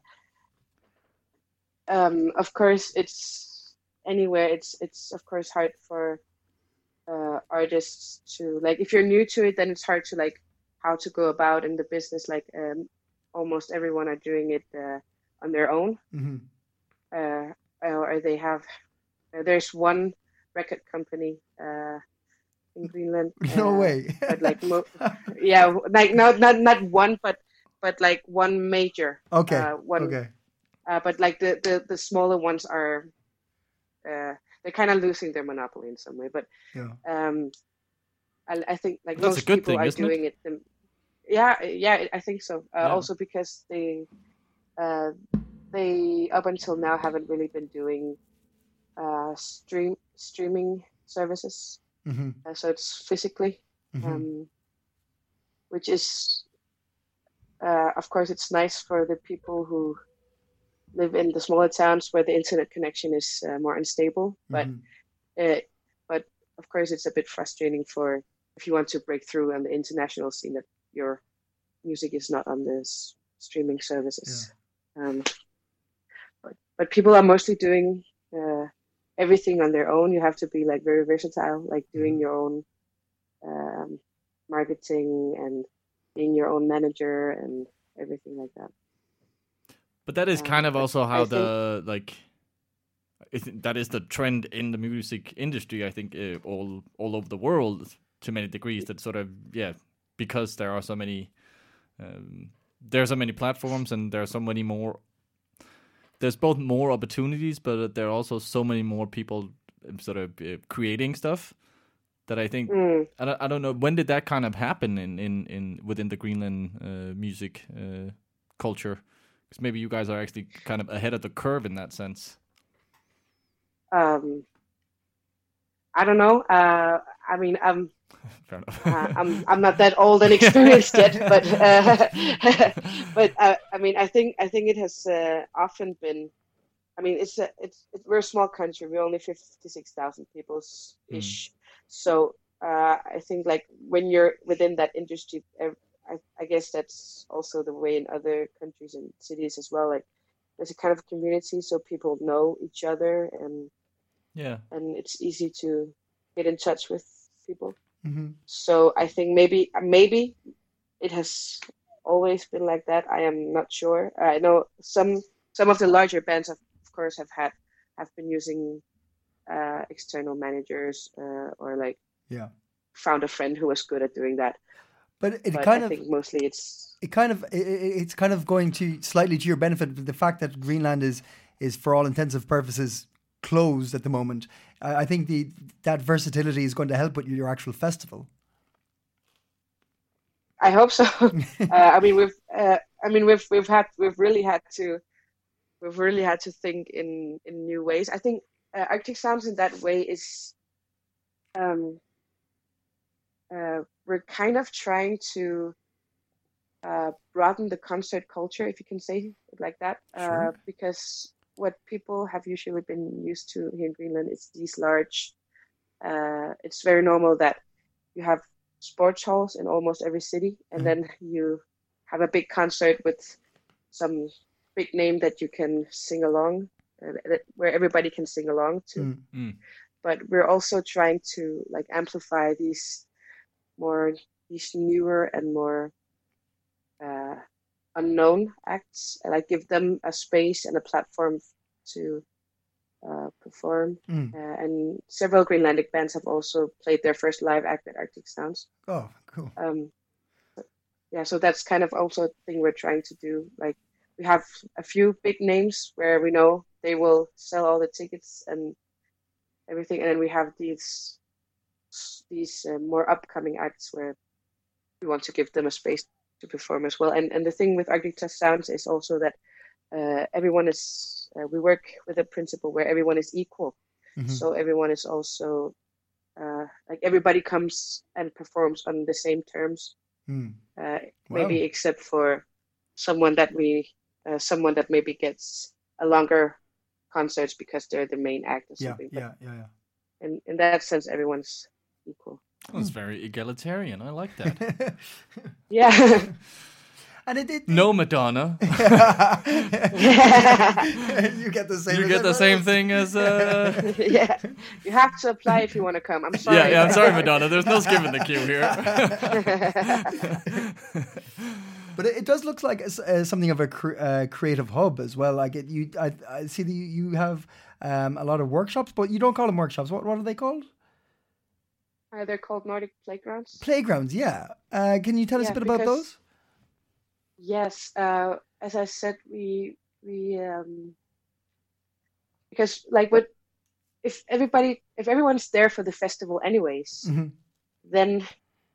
[SPEAKER 4] um, of course, it's anywhere. It's it's of course hard for uh, artists to like. If you're new to it, then it's hard to like how to go about in the business. Like um, almost everyone are doing it uh, on their own,
[SPEAKER 3] hmm
[SPEAKER 4] uh, or they have. There's one record company uh, in Greenland.
[SPEAKER 3] No
[SPEAKER 4] uh,
[SPEAKER 3] way.
[SPEAKER 4] but like mo- yeah like not not not one but but like one major
[SPEAKER 3] okay.
[SPEAKER 4] uh, one
[SPEAKER 3] okay.
[SPEAKER 4] uh, but like the, the the smaller ones are uh they're kind of losing their monopoly in some way but
[SPEAKER 3] Yeah.
[SPEAKER 4] um I, I think like
[SPEAKER 2] That's a
[SPEAKER 4] most
[SPEAKER 2] good
[SPEAKER 4] people
[SPEAKER 2] thing,
[SPEAKER 4] are
[SPEAKER 2] isn't it?
[SPEAKER 4] doing it, them yeah yeah I think so uh,
[SPEAKER 2] Yeah.
[SPEAKER 4] also because they uh they up until now haven't really been doing uh stream streaming services
[SPEAKER 3] hmm
[SPEAKER 4] uh, so it's physically
[SPEAKER 3] hmm
[SPEAKER 4] um, which is, uh, of course, it's nice for the people who live in the smaller towns where the internet connection is uh, more unstable. But
[SPEAKER 3] Mhm.
[SPEAKER 4] uh, but of course, it's a bit frustrating for if you want to break through on the international scene that your music is not on the s- streaming services. Um, but but people are mostly doing uh, everything on their own. You have to be like very versatile, like doing your own um, marketing and being your own manager and everything like that.
[SPEAKER 2] But that is
[SPEAKER 4] Um,
[SPEAKER 2] kind of also
[SPEAKER 4] I
[SPEAKER 2] how
[SPEAKER 4] think-
[SPEAKER 2] the like. That is the trend in the music industry. I think uh, all all over the world to many degrees. That sort of yeah, because there are so many, um, there are so many platforms and there are so many more. There's both more opportunities, but there are also so many more people sort of uh, creating stuff that I think
[SPEAKER 4] Mm.
[SPEAKER 2] I don't, I don't know when did that kind of happen in in, in within the Greenland uh, music uh, culture because maybe you guys are actually kind of ahead of the curve in that sense.
[SPEAKER 4] Um, I don't know. Uh, I mean, I'm
[SPEAKER 2] enough.
[SPEAKER 4] uh, I'm I'm not that old and experienced yet, but uh, but uh, I mean, I think I think it has uh, often been. I mean, it's a it's, it's we're a small country. We're only fifty six thousand people ish. So uh, I think like when you're within that industry, I, I guess that's also the way in other countries and cities as well. Like there's a kind of community, so people know each other, and
[SPEAKER 2] yeah,
[SPEAKER 4] and it's easy to get in touch with people.
[SPEAKER 3] hmm
[SPEAKER 4] So I think maybe maybe it has always been like that. I am not sure. I know some some of the larger bands, of, of course, have had have been using uh, external managers uh, or like
[SPEAKER 3] Yeah.
[SPEAKER 4] found a friend who was good at doing that.
[SPEAKER 3] But it
[SPEAKER 4] But
[SPEAKER 3] kind
[SPEAKER 4] I
[SPEAKER 3] of
[SPEAKER 4] think mostly it's
[SPEAKER 3] it kind of i i- it's kind of going to slightly to your benefit the fact that Greenland is is for all intensive purposes closed at the moment. I, I think the that versatility is going to help with your actual festival.
[SPEAKER 4] I hope so. uh, I mean, we've, uh, I mean, we've, we've had, we've really had to, we've really had to think in, in new ways. I think uh, Arctic Sounds in that way is, um, uh, we're kind of trying to uh, broaden the concert culture, if you can say it like that, uh,
[SPEAKER 3] Sure.
[SPEAKER 4] because what people have usually been used to here in Greenland is these large. Uh, it's very normal that you have sports halls in almost every city, and
[SPEAKER 3] Mhm.
[SPEAKER 4] then you have a big concert with some big name that you can sing along, uh, that- where everybody can sing along to.
[SPEAKER 3] Mm.
[SPEAKER 2] Mm.
[SPEAKER 4] But we're also trying to like amplify these more these newer and more uh, unknown acts, and I give them a space and a platform to uh, perform.
[SPEAKER 3] Mm.
[SPEAKER 4] Uh, and several Greenlandic bands have also played their first live act at Arctic Sounds.
[SPEAKER 3] Oh, cool.
[SPEAKER 4] Um, yeah, so that's kind of also a thing we're trying to do. Like we have a few big names where we know they will sell all the tickets and everything, and then we have these these uh, more upcoming acts where we want to give them a space to perform as well. And and the thing with Arctic Sounds is also that uh, everyone is uh, we work with a principle where everyone is equal.
[SPEAKER 3] Mhm.
[SPEAKER 4] So everyone is also uh, like everybody comes and performs on the same terms,
[SPEAKER 3] Mm.
[SPEAKER 4] uh,
[SPEAKER 3] Wow.
[SPEAKER 4] maybe except for someone that we uh, someone that maybe gets a longer concerts because they're the main act or something. But
[SPEAKER 3] yeah, yeah, yeah.
[SPEAKER 4] in in that sense, everyone's equal.
[SPEAKER 2] That's very egalitarian. I like that.
[SPEAKER 4] Yeah.
[SPEAKER 3] And it, it,
[SPEAKER 2] No Madonna.
[SPEAKER 3] you get the same.
[SPEAKER 2] you get the same
[SPEAKER 3] everyone
[SPEAKER 2] thing as. Uh...
[SPEAKER 4] yeah, you have to apply if you want to come. I'm sorry.
[SPEAKER 2] yeah, yeah. I'm sorry, Madonna. There's no skipping the queue here.
[SPEAKER 3] But it, it does look like it's, uh, something of a cr- uh, creative hub as well. Like it, you, I, I see that you, you have um, a lot of workshops, but you don't call them workshops. What, what are they called?
[SPEAKER 4] Uh, they're called Nordic Playgrounds.
[SPEAKER 3] Playgrounds. Yeah. Uh, can you tell us
[SPEAKER 4] Yeah,
[SPEAKER 3] a bit about those?
[SPEAKER 4] Yes, uh, as I said, we we um, because like what if everybody if everyone's there for the festival anyways,
[SPEAKER 3] Mhm.
[SPEAKER 4] then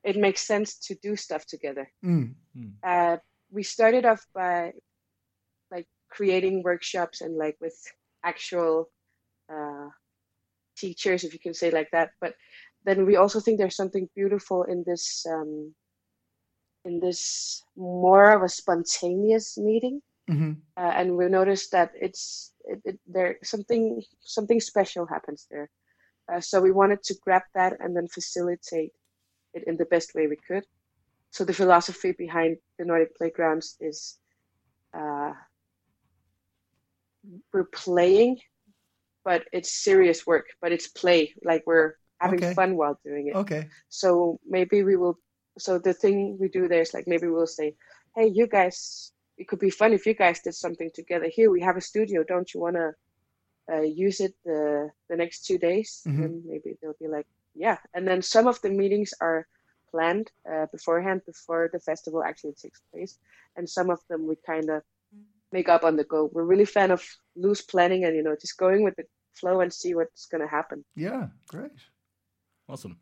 [SPEAKER 4] it makes sense to do stuff together.
[SPEAKER 3] Mm.
[SPEAKER 4] Uh, we started off by like creating workshops and like with actual uh, teachers, if you can say like that. But then we also think there's something beautiful in this um, in this more of a spontaneous meeting,
[SPEAKER 3] hmm
[SPEAKER 4] uh, and we noticed that it's it, it, there something something special happens there. Uh, so we wanted to grab that and then facilitate it in the best way we could. So the philosophy behind the Nordic Playgrounds is uh, we're playing, but it's serious work, but it's play. Like we're having
[SPEAKER 3] Okay.
[SPEAKER 4] fun while doing it.
[SPEAKER 3] Okay.
[SPEAKER 4] So maybe we will. So the thing we do there is like maybe we'll say, "Hey, you guys, it could be fun if you guys did something together. Here we have a studio. Don't you want to uh, use it the the next two days?"
[SPEAKER 3] Mhm.
[SPEAKER 4] And maybe they'll be like, "Yeah." And then some of the meetings are planned uh, beforehand before the festival actually takes place, and some of them we kind of make up on the go. We're really fan of loose planning and you know just going with the flow and see what's gonna happen.
[SPEAKER 3] Yeah. Great.
[SPEAKER 2] Awesome.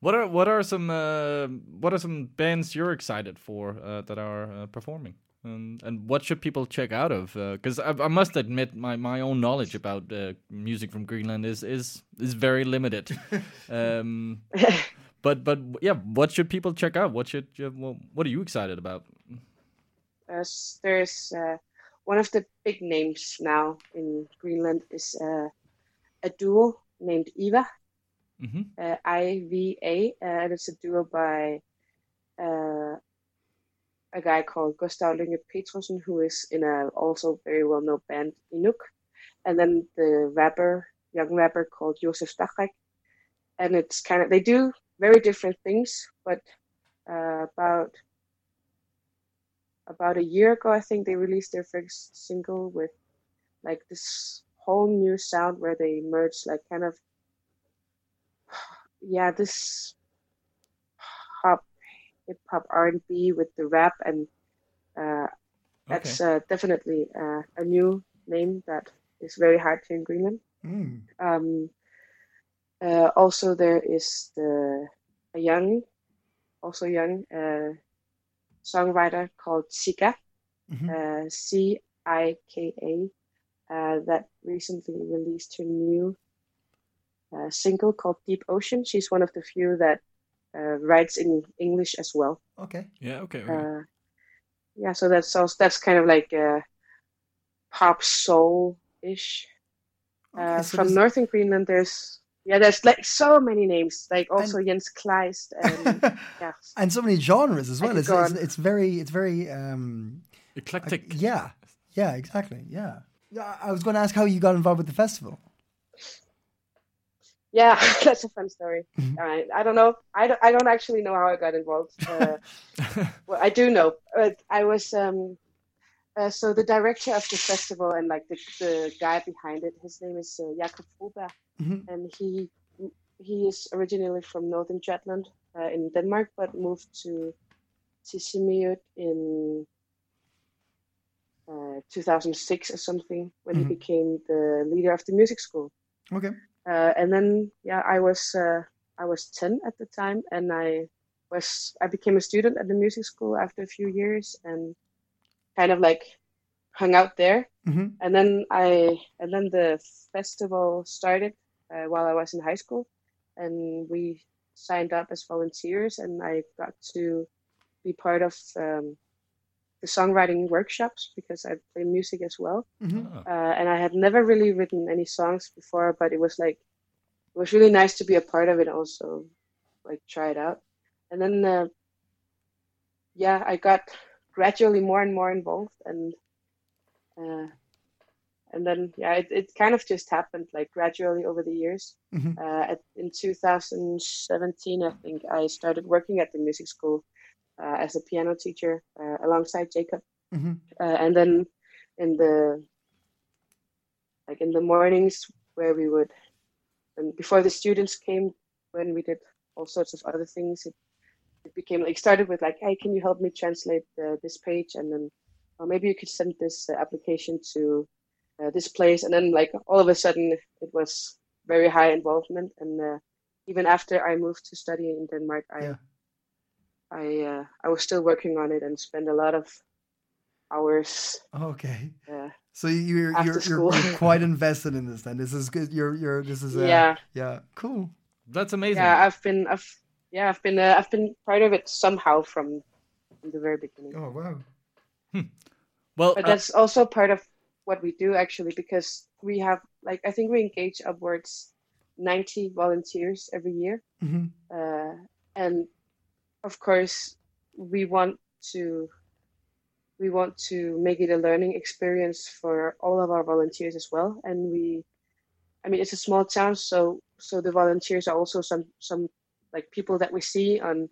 [SPEAKER 2] What are what are some uh, what are some bands you're excited for uh, that are uh, performing? Um, and what should people check out of? Because I, I must admit, my, my own knowledge about uh, music from Greenland is is is very limited. um, but but yeah, what should people check out? What should you, well, what are you excited about?
[SPEAKER 4] uh, there's uh, one of the big names now in Greenland is uh, a duo named IVA,
[SPEAKER 2] hmm
[SPEAKER 4] uh, I-V-A, uh, and it's a duo by uh, a guy called Gustav Lynge Petersen, who is in a also very well-known band Inuk, and then the rapper, young rapper called Josef Tarrak, and it's kind of they do very different things, but uh, about about a year ago, I think they released their first single with like this whole new sound where they merged like kind of yeah this pop hip hop R and B with the rap and uh, that's uh, definitely uh, a new name that is very hard to in Greenland.
[SPEAKER 3] Mm.
[SPEAKER 4] Um, uh, also, there is the a young, also young uh, songwriter called Sika,
[SPEAKER 3] Mhm.
[SPEAKER 4] uh, C I K A, uh, that recently released her new uh, single called Deep Ocean. She's one of the few that uh, writes in English as well.
[SPEAKER 3] Okay.
[SPEAKER 2] Yeah. Okay. okay.
[SPEAKER 4] Uh, yeah, so that's also that's kind of like uh, pop soul ish.
[SPEAKER 3] Okay,
[SPEAKER 4] Uh,
[SPEAKER 3] so
[SPEAKER 4] from
[SPEAKER 3] there's-
[SPEAKER 4] northern Greenland, there's yeah, there's like so many names, like also Jens Kleist and yeah,
[SPEAKER 3] and so many genres as well. It's, it's, it's very, it's very, um,
[SPEAKER 2] Eclectic.
[SPEAKER 3] yeah, yeah, exactly, yeah. Yeah, I was going to ask how you got involved with the festival.
[SPEAKER 4] Yeah, that's a fun story.
[SPEAKER 3] Mm-hmm.
[SPEAKER 4] All right, I don't know, I don't, I don't actually know how I got involved. Uh, well, I do know. I was um, uh, so the director of the festival and like the, the guy behind it. His name is uh, Jakob Froberg,
[SPEAKER 3] Mhm.
[SPEAKER 4] and he he is originally from northern Jutland uh, in Denmark, but moved to Sisimiut in uh, 2006 or something when
[SPEAKER 3] Mhm.
[SPEAKER 4] he became the leader of the music school.
[SPEAKER 3] Okay.
[SPEAKER 4] Uh, and then yeah, I was uh, I was 10 at the time, and I was I became a student at the music school after a few years, and kind of like hung out there.
[SPEAKER 3] hmm
[SPEAKER 4] And then I and then the festival started uh, while I was in high school, and we signed up as volunteers, and I got to be part of um, the songwriting workshops because I play music as well
[SPEAKER 3] hmm
[SPEAKER 2] Oh.
[SPEAKER 4] uh, and I had never really written any songs before, but it was like it was really nice to be a part of it. Also, like try it out, and then uh, yeah, I got gradually more and more involved and uh, and then yeah it, it kind of just happened like gradually over the years
[SPEAKER 3] Mhm.
[SPEAKER 4] uh, at, in 2017 i think i started working at the music school uh, as a piano teacher uh, alongside jacob
[SPEAKER 3] Mhm.
[SPEAKER 4] uh, and then in the like in the mornings where we would and before the students came when we did all sorts of other things it, it became like started with like hey can you help me translate uh, this page and then or maybe you could send this uh, application to uh, this place and then like all of a sudden it was very high involvement and uh, even after i moved to study in denmark i
[SPEAKER 3] Yeah.
[SPEAKER 4] I uh, i was still working on it and spent a lot of hours
[SPEAKER 3] Okay.
[SPEAKER 4] uh,
[SPEAKER 3] So you're you're, you're you're quite invested in this. Then this is good. You're you're this is uh,
[SPEAKER 4] yeah
[SPEAKER 3] yeah cool.
[SPEAKER 2] That's amazing.
[SPEAKER 4] yeah i've been i've yeah i've been uh, i've been part of it somehow from, from the very beginning
[SPEAKER 3] Oh wow.
[SPEAKER 2] well,
[SPEAKER 4] but
[SPEAKER 2] uh,
[SPEAKER 4] that's also part of what we do actually because we have like i think we engage upwards 90 volunteers every year
[SPEAKER 3] Mhm.
[SPEAKER 4] uh, and of course we want to we want to make it a learning experience for all of our volunteers as well and we i mean it's a small town so so the volunteers are also some some like people that we see on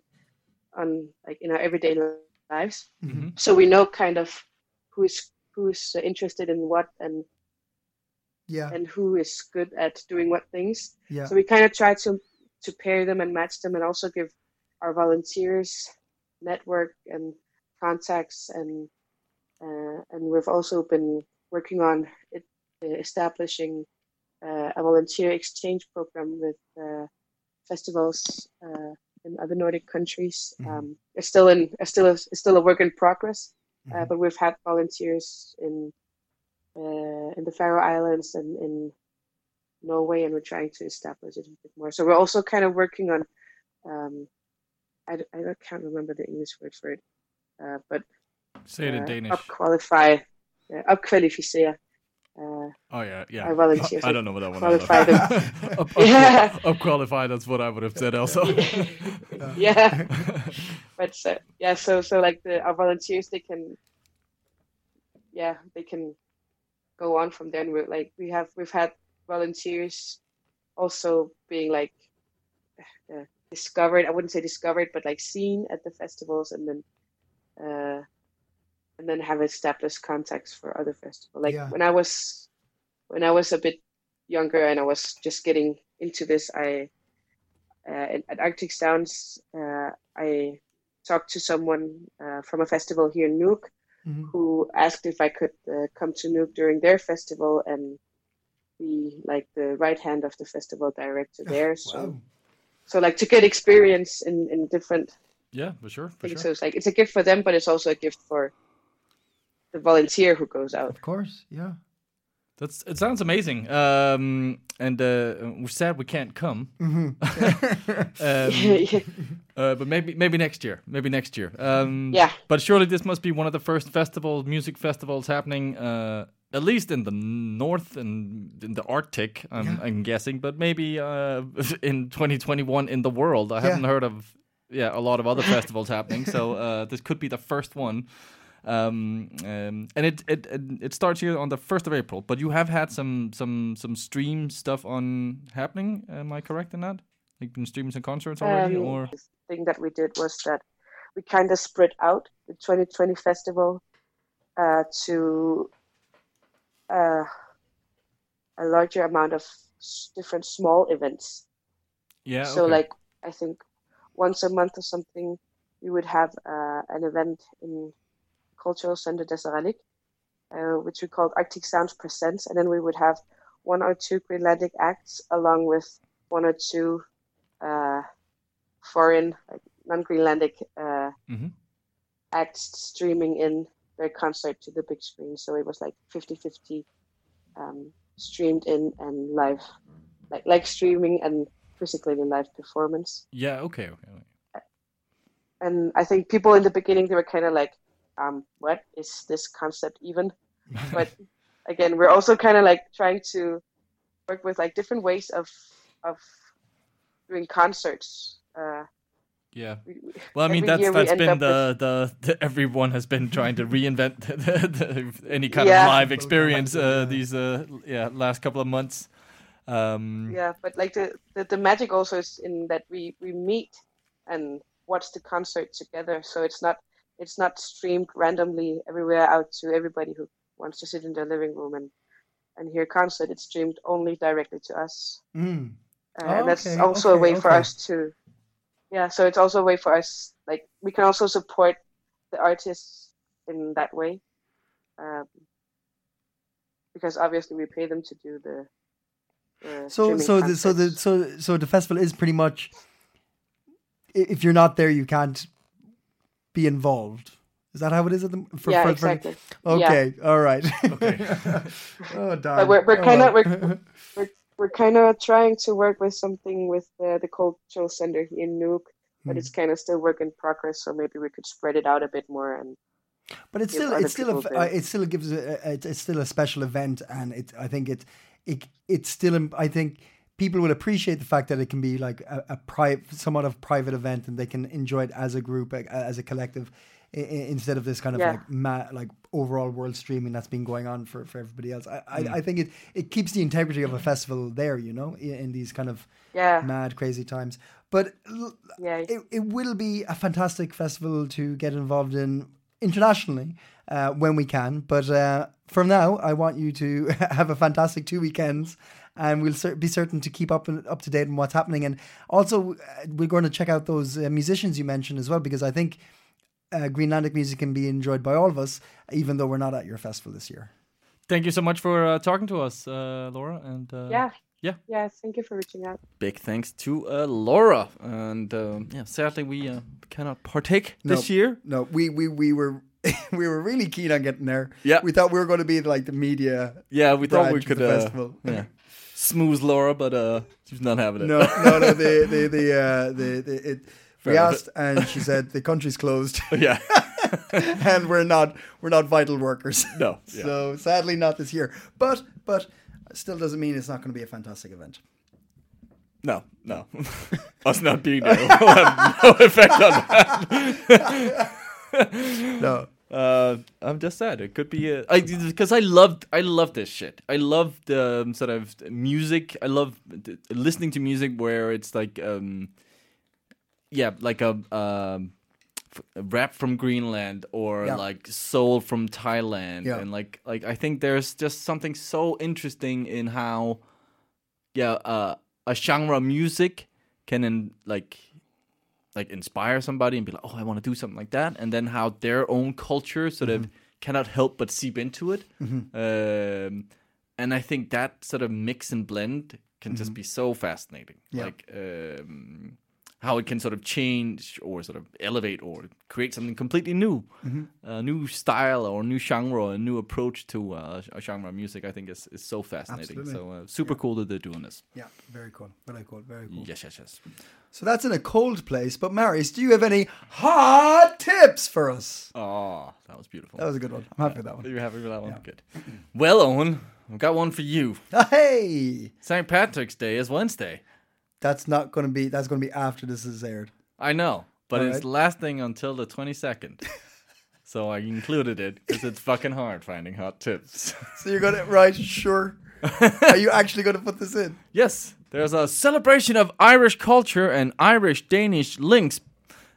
[SPEAKER 4] on like in our everyday lives
[SPEAKER 3] Mhm.
[SPEAKER 4] so we know kind of who's who's interested in what and
[SPEAKER 3] Yeah.
[SPEAKER 4] and who is good at doing what things
[SPEAKER 3] Yeah.
[SPEAKER 4] so we kind of try to to pair them and match them and also give our volunteers network and contacts and uh, and we've also been working on it, establishing uh, a volunteer exchange program with uh, festivals uh, in other Nordic countries.
[SPEAKER 3] Mhm.
[SPEAKER 4] Um, it's still in it's still a, it's still a work in progress, uh,
[SPEAKER 3] Mhm.
[SPEAKER 4] but we've had volunteers in uh, in the Faroe Islands and in Norway, and we're trying to establish it a bit more. So we're also kind of working on. Um, I, I can't remember the English word for it, uh, but
[SPEAKER 2] say it in
[SPEAKER 4] uh,
[SPEAKER 2] Danish.
[SPEAKER 4] up qualify, uh, opkvalificere. Uh,
[SPEAKER 2] Oh yeah, yeah.
[SPEAKER 4] I volunteer.
[SPEAKER 2] I don't know what that one
[SPEAKER 4] Qualify
[SPEAKER 2] is.
[SPEAKER 4] them.
[SPEAKER 2] up, up,
[SPEAKER 4] Yeah.
[SPEAKER 2] up qualify. That's what I would have said also.
[SPEAKER 4] yeah, but so, yeah, so so like the our volunteers, they can, yeah, they can go on from there. And we're like we have we've had volunteers also being like discovered. I wouldn't say discovered, but like seen at the festivals, and then. Uh, and then have established contacts for other festivals. Like
[SPEAKER 3] Yeah.
[SPEAKER 4] when I was, when I was a bit younger and I was just getting into this, I uh, at Arctic Sounds, uh, I talked to someone uh, from a festival here in Nuuk
[SPEAKER 3] Mhm.
[SPEAKER 4] who asked if I could uh, come to Nuuk during their festival and be like the right hand of the festival director there. So,
[SPEAKER 3] Wow.
[SPEAKER 4] So like to get experience in, in different
[SPEAKER 2] yeah, for sure, for
[SPEAKER 4] things.
[SPEAKER 2] sure.
[SPEAKER 4] So it's like it's a gift for them, but it's also a gift for the volunteer who goes out.
[SPEAKER 3] Of course. Yeah.
[SPEAKER 2] That's it. Sounds amazing. Um, and uh, we're sad we can't come.
[SPEAKER 3] Mm-hmm.
[SPEAKER 2] um, uh, but maybe maybe next year. Maybe next year. Um,
[SPEAKER 4] Yeah.
[SPEAKER 2] But surely this must be one of the first festival music festivals happening. Uh, at least in the north and in the Arctic, I'm,
[SPEAKER 3] Yeah.
[SPEAKER 2] I'm guessing, but maybe uh, in 2021 in the world. I haven't heard of yeah a lot of other festivals happening, so uh, this could be the first one. Um, um, and it, it it it starts here on the first of April. But you have had some some some stream stuff on happening. Am I correct in that? Like been streaming some concerts already,
[SPEAKER 4] Um,
[SPEAKER 2] or
[SPEAKER 4] the thing that we did was that we kind of spread out the 2020 festival uh, to uh, a larger amount of different small events.
[SPEAKER 2] yeah?
[SPEAKER 4] so,
[SPEAKER 2] okay.
[SPEAKER 4] like, I think once a month or something, we would have uh, an event in Cultural Center Taseralik, uh, which we called Arctic Sounds Presents, and then we would have one or two Greenlandic acts along with one or two uh, foreign, like non-Greenlandic uh,
[SPEAKER 2] Mhm.
[SPEAKER 4] acts streaming in their concert to the big screen. So it was like 50-50 um, streamed in and live, like like streaming and physically in live performance.
[SPEAKER 2] yeah, okay, okay. okay.
[SPEAKER 4] And I think people in the beginning they were kind of like, um, "What is this concept even?" but again, we're also kind of like trying to work with like different ways of of doing concerts. Uh,
[SPEAKER 2] Yeah.
[SPEAKER 4] we- we-
[SPEAKER 2] Well, I mean
[SPEAKER 4] every
[SPEAKER 2] that's
[SPEAKER 4] year we
[SPEAKER 2] that's
[SPEAKER 4] end
[SPEAKER 2] been the,
[SPEAKER 4] with-
[SPEAKER 2] the the everyone has been trying to reinvent the, the, the, any kind
[SPEAKER 4] Yeah.
[SPEAKER 2] of live experience uh, these uh, yeah last couple of months. Um,
[SPEAKER 4] yeah but like the, the the magic also is in that we we meet and watch the concert together so it's not it's not streamed randomly everywhere out to everybody who wants to sit in their living room and and hear a concert it's streamed only directly to us
[SPEAKER 3] Mm.
[SPEAKER 4] uh,
[SPEAKER 3] Oh,
[SPEAKER 4] and that's
[SPEAKER 3] okay,
[SPEAKER 4] also a
[SPEAKER 3] okay,
[SPEAKER 4] way for us to yeah so it's also a way for us like we can also support the artists in that way um, because obviously we pay them to do the, the
[SPEAKER 3] So
[SPEAKER 4] streaming
[SPEAKER 3] so the, so the so so the festival is pretty much if you're not there you can't be involved. Is that how it is at the for,
[SPEAKER 4] yeah
[SPEAKER 3] for- for-
[SPEAKER 4] exactly
[SPEAKER 3] Okay, all right. oh darn.
[SPEAKER 4] But we're we're
[SPEAKER 3] Oh,
[SPEAKER 4] kind of
[SPEAKER 3] well.
[SPEAKER 4] we're we're, we're kind of trying to work with something with the the cultural center here in Nuuk, but
[SPEAKER 3] Hmm.
[SPEAKER 4] it's kind of still work in progress. So maybe we could spread it out a bit more. And
[SPEAKER 3] But it's still it's still a, uh, it still gives a, a, it's- it's still a special event, and it I think it it it's still I think people will appreciate the fact that it can be like a, a private somewhat of private event, and they can enjoy it as a group as a collective. I- i- Instead of this kind of
[SPEAKER 4] Yeah.
[SPEAKER 3] like ma- like overall world streaming that's been going on for, for everybody else, I. I, I think it, it keeps the integrity of a festival there, you know, in, in these kind of
[SPEAKER 4] yeah,
[SPEAKER 3] mad crazy times. But l-
[SPEAKER 4] yeah,
[SPEAKER 3] it, it will be a fantastic festival to get involved in internationally uh, when we can. But uh, for now, I want you to have a fantastic two weekends. And we'll cer- be certain to keep up and up to date on what's happening. And also, uh, we're going to check out those uh, musicians you mentioned as well, because I think uh, Greenlandic music can be enjoyed by all of us, even though we're not at your festival this year.
[SPEAKER 2] Thank you so much for uh, talking to us, uh, Laura. And uh,
[SPEAKER 4] yeah,
[SPEAKER 2] yeah.
[SPEAKER 4] yeah. Thank you for reaching out.
[SPEAKER 2] big thanks to uh, Laura. And um, yeah, sadly we uh, cannot partake this year.
[SPEAKER 3] No, we we, we were we were really keen on getting there.
[SPEAKER 2] Yeah.
[SPEAKER 3] we thought we were going to be like the media.
[SPEAKER 2] Yeah, we thought we could
[SPEAKER 3] the
[SPEAKER 2] uh,
[SPEAKER 3] festival.
[SPEAKER 2] yeah smooth Laura, but uh, she's not having it.
[SPEAKER 3] No, no, no. The the the uh, the, the it. We
[SPEAKER 2] Fair
[SPEAKER 3] asked, and she said the country's closed,
[SPEAKER 2] yeah,
[SPEAKER 3] and we're not we're not vital workers.
[SPEAKER 2] no. Yeah.
[SPEAKER 3] So sadly, not this year. But but still doesn't mean it's not going to be a fantastic event.
[SPEAKER 2] No, no. Us not being there will have no effect on that.
[SPEAKER 3] No.
[SPEAKER 2] Uh, I'm just sad. It could be a because I loved I love this shit. I love the um, sort of music. I love th- listening to music where it's like um, yeah, like a um, rap from Greenland or
[SPEAKER 3] Yeah.
[SPEAKER 2] like soul from Thailand,
[SPEAKER 3] Yeah.
[SPEAKER 2] and like like I think there's just something so interesting in how yeah uh, a genre music can in, like like inspire somebody and be like, oh, I want to do something like that, and then how their own culture sort of cannot help but seep into it. Um, and I think that sort of mix and blend can just be so fascinating.
[SPEAKER 3] Yeah.
[SPEAKER 2] Like um, how it can sort of change or sort of elevate or create something completely new, a new style or new genre, or a new approach to uh, a genre of music. I think is is so fascinating.
[SPEAKER 3] Absolutely.
[SPEAKER 2] So uh, super cool that they're doing this.
[SPEAKER 3] Yeah, very cool. Very cool. Very cool.
[SPEAKER 2] Yes, yes, yes.
[SPEAKER 3] So that's in a cold place. But Marius, do you have any hot tips for us?
[SPEAKER 2] Oh, that was beautiful.
[SPEAKER 3] That was a good one. I'm happy with that one.
[SPEAKER 2] You're happy with that one? Good. Well, Owen, I've got one for you.
[SPEAKER 3] Hey,
[SPEAKER 2] St. Patrick's Day is Wednesday.
[SPEAKER 3] That's not going to be. That's going to be after this is aired.
[SPEAKER 2] I know, but
[SPEAKER 3] All
[SPEAKER 2] it's
[SPEAKER 3] right.
[SPEAKER 2] lasting until the 22nd. so I included it because it's fucking hard finding hot tips.
[SPEAKER 3] So you're going to right? Sure. Are you actually going to put this in?
[SPEAKER 2] yes, there's a celebration of Irish culture and Irish Danish links.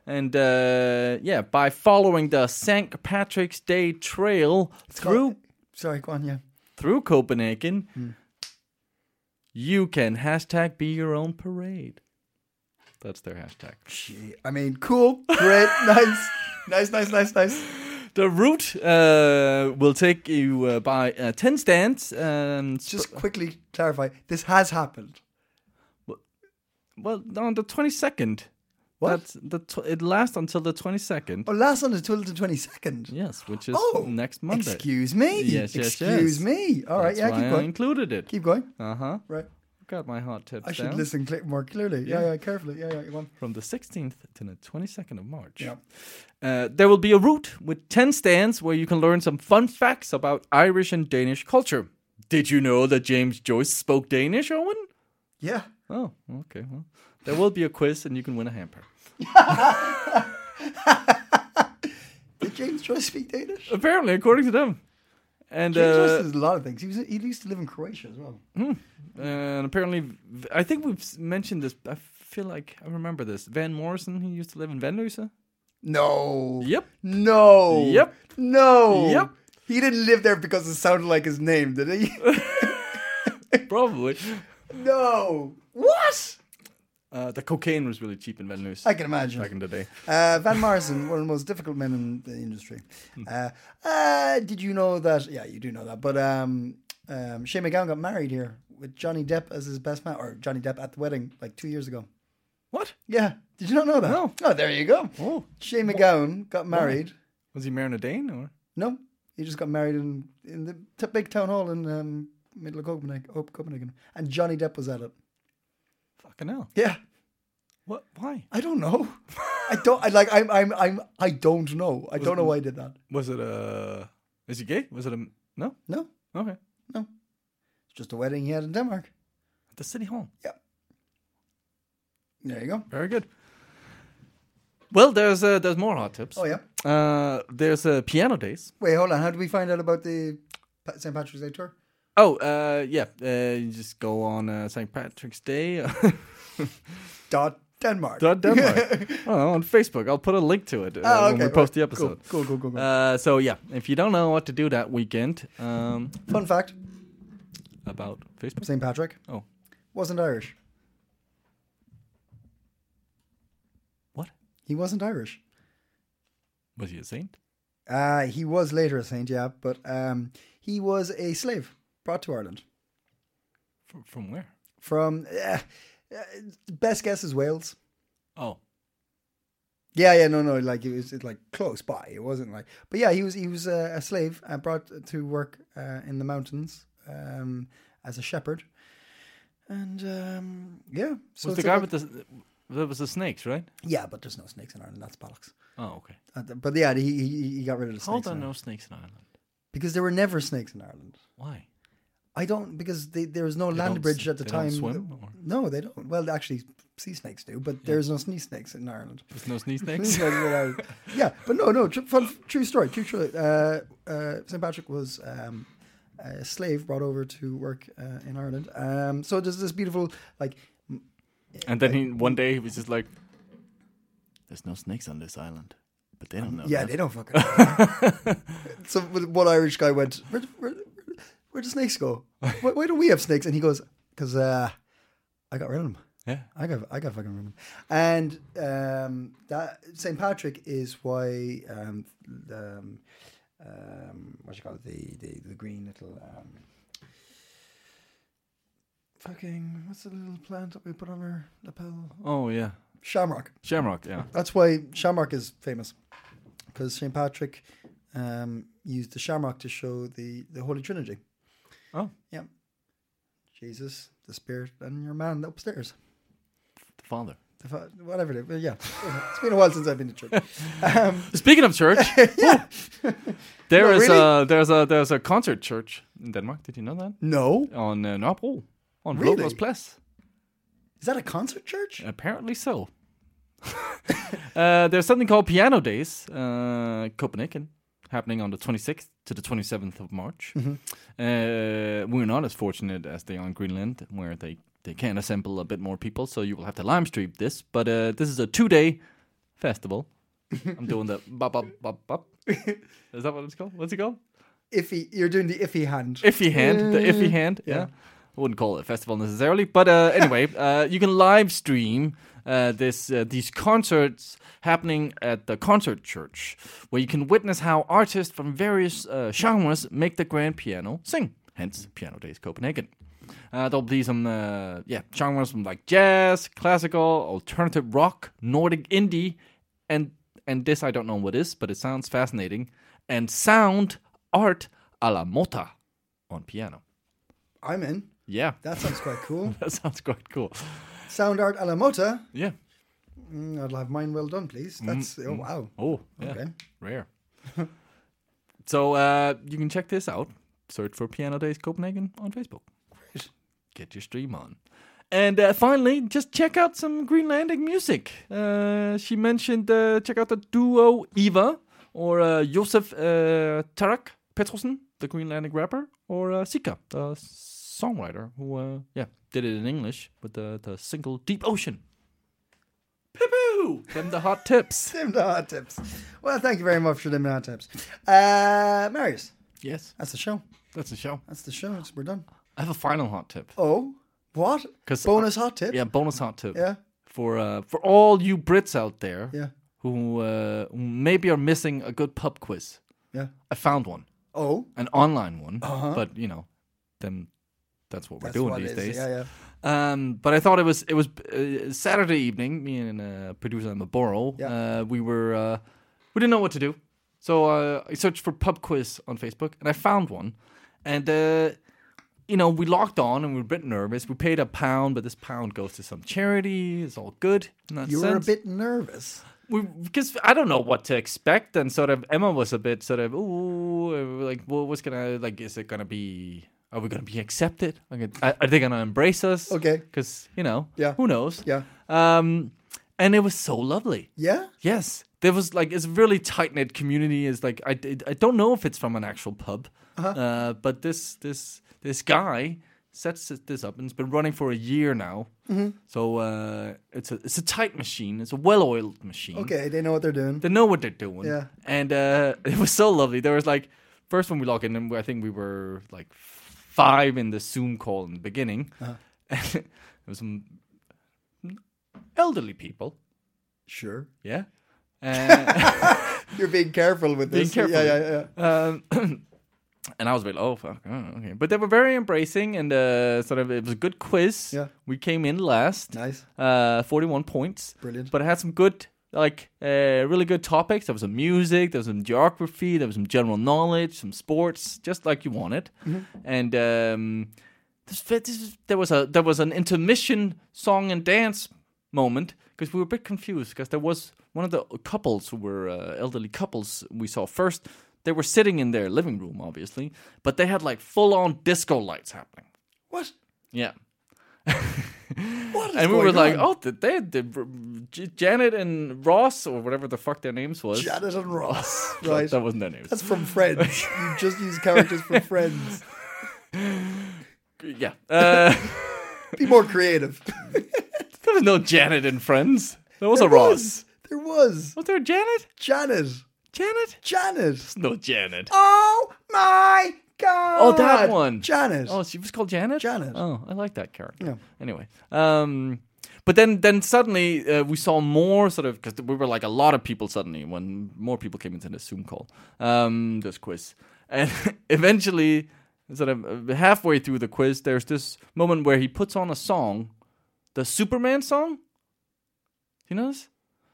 [SPEAKER 2] And uh, yeah, by following the St. Patrick's Day trail through
[SPEAKER 3] Sorry, go on. Yeah.
[SPEAKER 2] through Copenhagen,
[SPEAKER 3] Hmm.
[SPEAKER 2] You can hashtag be your own parade. That's their hashtag.
[SPEAKER 3] Gee, I mean, cool, great, nice, nice, nice, nice, nice.
[SPEAKER 2] The route uh, will take you uh, by uh, 10 stands. And sp-
[SPEAKER 3] Just quickly clarify. This has happened.
[SPEAKER 2] well, on the 22nd.
[SPEAKER 3] What?
[SPEAKER 2] That's the tw- it lasts until the 22nd.
[SPEAKER 3] Oh, last on until the twenty second.
[SPEAKER 2] Yes, which is
[SPEAKER 3] Oh,
[SPEAKER 2] next Monday.
[SPEAKER 3] Excuse me.
[SPEAKER 2] Yes, yes,
[SPEAKER 3] Excuse
[SPEAKER 2] yes.
[SPEAKER 3] me. All right,
[SPEAKER 2] That's
[SPEAKER 3] yeah, keep
[SPEAKER 2] I
[SPEAKER 3] going.
[SPEAKER 2] included it.
[SPEAKER 3] Keep going.
[SPEAKER 2] Uh huh.
[SPEAKER 3] Right.
[SPEAKER 2] Got my hot tips
[SPEAKER 3] I should
[SPEAKER 2] down.
[SPEAKER 3] listen cl- more clearly. Yeah,
[SPEAKER 2] Yeah.
[SPEAKER 3] yeah, carefully. Yeah, yeah, go on.
[SPEAKER 2] From the 16th to the 22nd of March.
[SPEAKER 3] Yeah.
[SPEAKER 2] Uh, there will be a route with 10 stands where you can learn some fun facts about Irish and Danish culture. Did you know that James Joyce spoke Danish, Owen?
[SPEAKER 3] Yeah.
[SPEAKER 2] Oh, okay. Well, there will be a quiz, and you can win a hamper.
[SPEAKER 3] Did James Joyce speak Danish?
[SPEAKER 2] Apparently, according to them. And
[SPEAKER 3] James Joyce
[SPEAKER 2] uh,
[SPEAKER 3] does a lot of things. He was he used to live in Croatia as well.
[SPEAKER 2] and apparently, I think we've mentioned this. I feel like I remember this. Van Morrison, he used to live in Vanløse.
[SPEAKER 3] No.
[SPEAKER 2] Yep.
[SPEAKER 3] No.
[SPEAKER 2] Yep.
[SPEAKER 3] No.
[SPEAKER 2] Yep.
[SPEAKER 3] He didn't live there because it sounded like his name, did he?
[SPEAKER 2] Probably.
[SPEAKER 3] no. What?
[SPEAKER 2] Uh, the cocaine was really cheap in Van Vanløse
[SPEAKER 3] I can imagine.
[SPEAKER 2] back in the day.
[SPEAKER 3] Uh, Van Morrison, one of the most difficult men in the industry.
[SPEAKER 2] Hmm.
[SPEAKER 3] Uh, uh, did you know that? Yeah, you do know that. But um, um, Shane MacGowan got married here with Johnny Depp as his best man, or Johnny Depp at the wedding like two years ago.
[SPEAKER 2] What?
[SPEAKER 3] Yeah. Did you not know that?
[SPEAKER 2] No.
[SPEAKER 3] Oh, there you go.
[SPEAKER 2] Oh,
[SPEAKER 3] Shane MacGowan got married.
[SPEAKER 2] was he marrying a Dane or?
[SPEAKER 3] No, he just got married in in the t- big town hall in um, middle of Copenhagen, oh, Copenhagen, and Johnny Depp was at it.
[SPEAKER 2] Fucking hell.
[SPEAKER 3] Yeah,
[SPEAKER 2] What? Why?
[SPEAKER 3] I don't know. I don't. I like. I'm. I'm. I'm. I don't know. I don't know why I did that.
[SPEAKER 2] Was it a? Is he gay? Was it a? No.
[SPEAKER 3] No,
[SPEAKER 2] Okay. No.
[SPEAKER 3] It's just a wedding he had in Denmark.
[SPEAKER 2] At the city hall. Yep.
[SPEAKER 3] There you go.
[SPEAKER 2] Very good. Well, there's uh, there's more hot tips.
[SPEAKER 3] Oh yeah.
[SPEAKER 2] Uh, there's uh, piano days.
[SPEAKER 3] Wait, hold on. How do we find out about the St. Patrick's Day tour?
[SPEAKER 2] Oh, uh, yeah. Uh, you just go on uh, St. Patrick's Day.
[SPEAKER 3] Dot Denmark.
[SPEAKER 2] dot Denmark. oh, on Facebook. I'll put a link to it uh,
[SPEAKER 3] Oh,
[SPEAKER 2] when
[SPEAKER 3] okay,
[SPEAKER 2] we post the episode.
[SPEAKER 3] Cool, cool, cool, cool.
[SPEAKER 2] Uh, so yeah, if you don't know what to do that weekend, um,
[SPEAKER 3] Fun fact:
[SPEAKER 2] about Facebook.
[SPEAKER 3] St. Patrick
[SPEAKER 2] Oh,
[SPEAKER 3] wasn't Irish.
[SPEAKER 2] what?
[SPEAKER 3] He wasn't Irish.
[SPEAKER 2] Was he a saint?
[SPEAKER 3] Uh, he was later a saint, yeah, but um, he was a slave brought to Ireland
[SPEAKER 2] From, from where?
[SPEAKER 3] from. Uh, uh, best guess is Wales.
[SPEAKER 2] Oh,
[SPEAKER 3] Yeah, yeah, no, no, like it was like close by. It wasn't like, but yeah, he was he was uh, a slave uh, brought to work uh, in the mountains um, as a shepherd, and um, yeah, so
[SPEAKER 2] was the guy
[SPEAKER 3] like-
[SPEAKER 2] with the? That was the snakes, right?
[SPEAKER 3] yeah, but there's no snakes in Ireland. That's bollocks.
[SPEAKER 2] Oh, okay.
[SPEAKER 3] Uh, but yeah, he, he he got rid of the snakes
[SPEAKER 2] there
[SPEAKER 3] in
[SPEAKER 2] no snakes in Ireland?
[SPEAKER 3] because there were never snakes in Ireland.
[SPEAKER 2] Why?
[SPEAKER 3] I don't because they, there was no
[SPEAKER 2] They
[SPEAKER 3] land bridge at the time.
[SPEAKER 2] swim,
[SPEAKER 3] No, they don't. Well, actually, sea snakes do, but there's no sea snakes in Ireland.
[SPEAKER 2] There's no
[SPEAKER 3] Sea
[SPEAKER 2] snakes.
[SPEAKER 3] snakes in Ireland. yeah, but no, no, tr- fun, true story. True story. Uh, uh, St. Patrick was um, a slave brought over to work uh, in Ireland. Um, so there's this beautiful like
[SPEAKER 2] and then he one day he was just like, "There's no snakes on this island," but they don't know.
[SPEAKER 3] yeah,
[SPEAKER 2] that.
[SPEAKER 3] they don't fucking. know. so one Irish guy went, where, where, where do snakes go? Why, why don't we have snakes? And he goes, because uh, I got rid of them.
[SPEAKER 2] Yeah.
[SPEAKER 3] I got I got fucking rid of them. And um, that St. Patrick is why um, the, um, um, what you call it the the, the green little um, fucking what's the little plant that we put on our lapel?
[SPEAKER 2] Oh yeah,
[SPEAKER 3] Shamrock.
[SPEAKER 2] Shamrock. Yeah.
[SPEAKER 3] That's why Shamrock is famous because St. Patrick um, used the Shamrock to show the the Holy Trinity.
[SPEAKER 2] Oh,
[SPEAKER 3] Yeah, Jesus, the Spirit, and your man upstairs.
[SPEAKER 2] the father.
[SPEAKER 3] The fa- Whatever it is, yeah. It's been a while since I've been to church. Um,
[SPEAKER 2] Speaking of church,
[SPEAKER 3] yeah.
[SPEAKER 2] there
[SPEAKER 3] No,
[SPEAKER 2] is
[SPEAKER 3] really?
[SPEAKER 2] a there's a there's a concert church in Denmark. Did you know that?
[SPEAKER 3] No.
[SPEAKER 2] On uh, Nørrebro, on
[SPEAKER 3] Really?
[SPEAKER 2] Really? Plads.
[SPEAKER 3] Is that a concert church?
[SPEAKER 2] Apparently so. uh, there's something called Piano Days, uh, Copenhagen, happening on the 26th to the 27th of March.
[SPEAKER 3] Mm-hmm.
[SPEAKER 2] Uh, we're not as fortunate as they are in Greenland, where they, they can assemble a bit more people, so you will have to live stream this. But uh, this is a two day festival. I'm doing the bop, bop, bop, bop. Is that what it's called? What's it called?
[SPEAKER 3] Iffy. You're doing the iffy hand.
[SPEAKER 2] iffy hand, the iffy hand. Yeah.
[SPEAKER 3] Yeah.
[SPEAKER 2] I wouldn't call it a festival necessarily, but uh, anyway, uh, you can live stream uh, this uh, these concerts happening at the concert church, where you can witness how artists from various uh, genres make the grand piano sing. Hence, Piano Days Copenhagen. Uh, there'll be some uh, yeah genres from like jazz, classical, alternative rock, Nordic indie, and and this I don't know what is, but it sounds fascinating. And sound art a la Mota on piano.
[SPEAKER 3] I'm in.
[SPEAKER 2] Yeah,
[SPEAKER 3] That sounds quite cool.
[SPEAKER 2] that sounds quite cool.
[SPEAKER 3] Sound art a la mota.
[SPEAKER 2] Yeah.
[SPEAKER 3] Mm, I'd have mine well done, please. That's oh wow.
[SPEAKER 2] Oh, yeah.
[SPEAKER 3] Okay.
[SPEAKER 2] Rare. so uh, you can check this out. Search for Piano Days Copenhagen on Facebook. Get your stream on. And uh, finally, just check out some Greenlandic music. Uh, she mentioned uh, check out the duo IVA or uh, Josef uh, Tarak Petrosen, the Greenlandic rapper, or uh, Sika, the songwriter who uh, yeah did it in English with the, the single Deep Ocean. Pew Them the hot tips.
[SPEAKER 3] Them the hot tips. Well, thank you very much for them hot tips. Uh, Marius,
[SPEAKER 2] Yes,
[SPEAKER 3] that's the show.
[SPEAKER 2] that's the show.
[SPEAKER 3] That's the show. It's, we're done.
[SPEAKER 2] I have a final hot tip.
[SPEAKER 3] Oh, what?
[SPEAKER 2] 'Cause
[SPEAKER 3] bonus hot tip.
[SPEAKER 2] Yeah, bonus hot tip.
[SPEAKER 3] Yeah.
[SPEAKER 2] For uh, for all you Brits out there
[SPEAKER 3] Yeah.
[SPEAKER 2] who uh, maybe are missing a good pub quiz,
[SPEAKER 3] Yeah.
[SPEAKER 2] I found one,
[SPEAKER 3] Oh,
[SPEAKER 2] an online one. Uh-huh. But you know, then that's what we're
[SPEAKER 3] that's
[SPEAKER 2] doing
[SPEAKER 3] what
[SPEAKER 2] these days.
[SPEAKER 3] Yeah, yeah.
[SPEAKER 2] Um, but I thought it was it was uh, Saturday evening. Me and uh, producer Emma Borrow,
[SPEAKER 3] Yeah.
[SPEAKER 2] uh, we were uh, we didn't know what to do, so uh, I searched for pub quiz on Facebook and I found one, and uh, you know we logged on and we were a bit nervous. We paid a pound, but this pound goes to some charity. It's all good.
[SPEAKER 3] You were a bit nervous.
[SPEAKER 2] we because I don't know what to expect, and sort of Emma was a bit sort of ooh, like, well, what's gonna like? Is it gonna be? Are we gonna be accepted? Are are they gonna embrace us?
[SPEAKER 3] Okay.
[SPEAKER 2] because you know,
[SPEAKER 3] Yeah.
[SPEAKER 2] who knows?
[SPEAKER 3] Yeah.
[SPEAKER 2] Um, and it was so lovely.
[SPEAKER 3] Yeah.
[SPEAKER 2] Yes, there was like it's a really tight knit community. Is like I, I don't know if it's from an actual pub, uh but this this this guy sets this up and it's been running for a year now. So uh, it's a it's a tight machine. It's a well oiled machine.
[SPEAKER 3] Okay, they know what they're doing.
[SPEAKER 2] They know what they're doing.
[SPEAKER 3] Yeah.
[SPEAKER 2] And uh, it was so lovely. There was like first when we logged in, and I think we were like five in the Zoom call in the beginning.
[SPEAKER 3] Uh-huh.
[SPEAKER 2] there was some elderly people.
[SPEAKER 3] Sure.
[SPEAKER 2] Yeah. Uh,
[SPEAKER 3] You're being careful with
[SPEAKER 2] Being
[SPEAKER 3] this.
[SPEAKER 2] careful.
[SPEAKER 3] Yeah, yeah, yeah.
[SPEAKER 2] um, and I was a bit, oh, fuck, oh, okay. But they were very embracing, and uh, sort of it was a good quiz.
[SPEAKER 3] Yeah.
[SPEAKER 2] We came in last.
[SPEAKER 3] Nice.
[SPEAKER 2] Uh, 41 points.
[SPEAKER 3] Brilliant.
[SPEAKER 2] But I had some good, like, uh, really good topics. There was some music, there was some geography, there was some general knowledge, some sports, just like you wanted.
[SPEAKER 3] Mm-hmm.
[SPEAKER 2] And um, this, this, there was a there was an intermission song and dance moment because we were a bit confused because there was one of the couples who were uh, elderly couples we saw first. They were sitting in their living room, obviously, but they had like full on disco lights happening.
[SPEAKER 3] What?
[SPEAKER 2] Yeah.
[SPEAKER 3] What is
[SPEAKER 2] and we were like,
[SPEAKER 3] on?
[SPEAKER 2] oh, did they, did J- Janet and Ross or whatever the fuck their names was.
[SPEAKER 3] Janet and Ross. Right.
[SPEAKER 2] That wasn't their names.
[SPEAKER 3] That's from Friends. you just use characters from Friends.
[SPEAKER 2] yeah. Uh,
[SPEAKER 3] Be more creative.
[SPEAKER 2] there was no Janet and Friends. There was
[SPEAKER 3] There
[SPEAKER 2] a Ross.
[SPEAKER 3] was. There was.
[SPEAKER 2] Was there a Janet?
[SPEAKER 3] Janet.
[SPEAKER 2] Janet?
[SPEAKER 3] Janet.
[SPEAKER 2] No Janet.
[SPEAKER 3] Oh my god.
[SPEAKER 2] Oh, that one.
[SPEAKER 3] Janet.
[SPEAKER 2] Oh, she was called Janet.
[SPEAKER 3] Janet.
[SPEAKER 2] Oh, I like that character.
[SPEAKER 3] Yeah.
[SPEAKER 2] Anyway, um, but then then suddenly uh, we saw more sort of because we were like a lot of people suddenly when more people came into the Zoom call, um, this quiz, and eventually, sort of uh, halfway through the quiz, there's this moment where he puts on a song, the Superman song. You know this?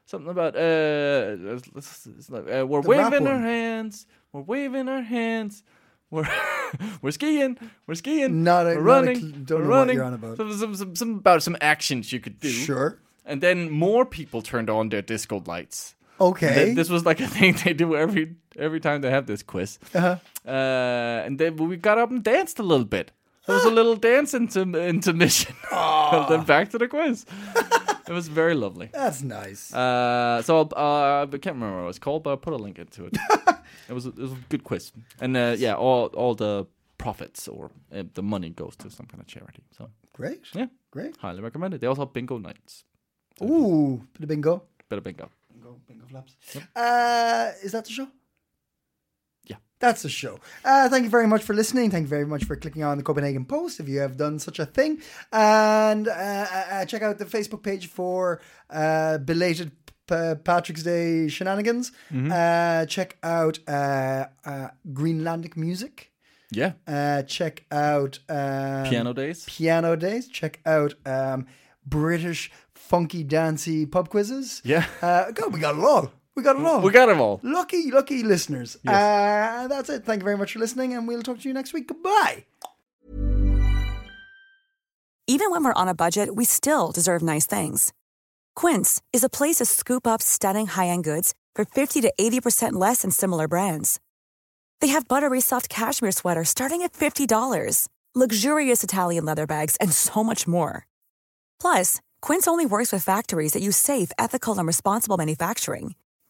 [SPEAKER 2] Something about uh, let's- let's- it's like, uh we're
[SPEAKER 3] The
[SPEAKER 2] waving our hands, we're waving our hands, we're we're skiing, we're skiing,
[SPEAKER 3] Not a-
[SPEAKER 2] we're
[SPEAKER 3] not a
[SPEAKER 2] running,
[SPEAKER 3] don't
[SPEAKER 2] we're
[SPEAKER 3] know what
[SPEAKER 2] running.
[SPEAKER 3] you're on about.
[SPEAKER 2] Some, some, some, some about some actions you could do.
[SPEAKER 3] Sure.
[SPEAKER 2] And then more people turned on their disco lights.
[SPEAKER 3] Okay.
[SPEAKER 2] Th- This was like a thing they do every every time they have this quiz.
[SPEAKER 3] Uh-huh.
[SPEAKER 2] Uh, and then we got up and danced a little bit. There was a little dance into intermission. and then back to the quiz. It was very lovely.
[SPEAKER 3] That's nice.
[SPEAKER 2] Uh, so uh, I can't remember what it was called, but I'll put a link into it. it was a, it was a good quiz, and uh, yeah, all all the profits or uh, the money goes to some kind of charity. So
[SPEAKER 3] Great.
[SPEAKER 2] yeah,
[SPEAKER 3] Great.
[SPEAKER 2] highly recommend it. They also have bingo nights.
[SPEAKER 3] Ooh, bit of bingo.
[SPEAKER 2] Bit of bingo.
[SPEAKER 3] Bingo, bingo flaps. Uh, is that the show?
[SPEAKER 2] Yeah.
[SPEAKER 3] That's the show. Uh, thank you very much for listening. Thank you very much for clicking on the Copenhagen Post if you have done such a thing. And uh, uh, check out the Facebook page for uh, belated P- Patrick's Day shenanigans. Uh, check out uh, uh, Greenlandic music.
[SPEAKER 2] Yeah,
[SPEAKER 3] Uh, check out um,
[SPEAKER 2] piano days.
[SPEAKER 3] Piano Days. Check out um, British funky dancey pub quizzes.
[SPEAKER 2] Yeah.
[SPEAKER 3] Uh, God, we got it all. We got it all.
[SPEAKER 2] We got them all.
[SPEAKER 3] Lucky, lucky listeners. Uh, that's it. Thank you very much for listening, and we'll talk to you next week. Goodbye.
[SPEAKER 5] Even when we're on a budget, we still deserve nice things. Quince is a place to scoop up stunning high-end goods for 50 to 80% less than similar brands. They have buttery soft cashmere sweaters starting at $50, luxurious Italian leather bags, and so much more. Plus, Quince only works with factories that use safe, ethical, and responsible manufacturing.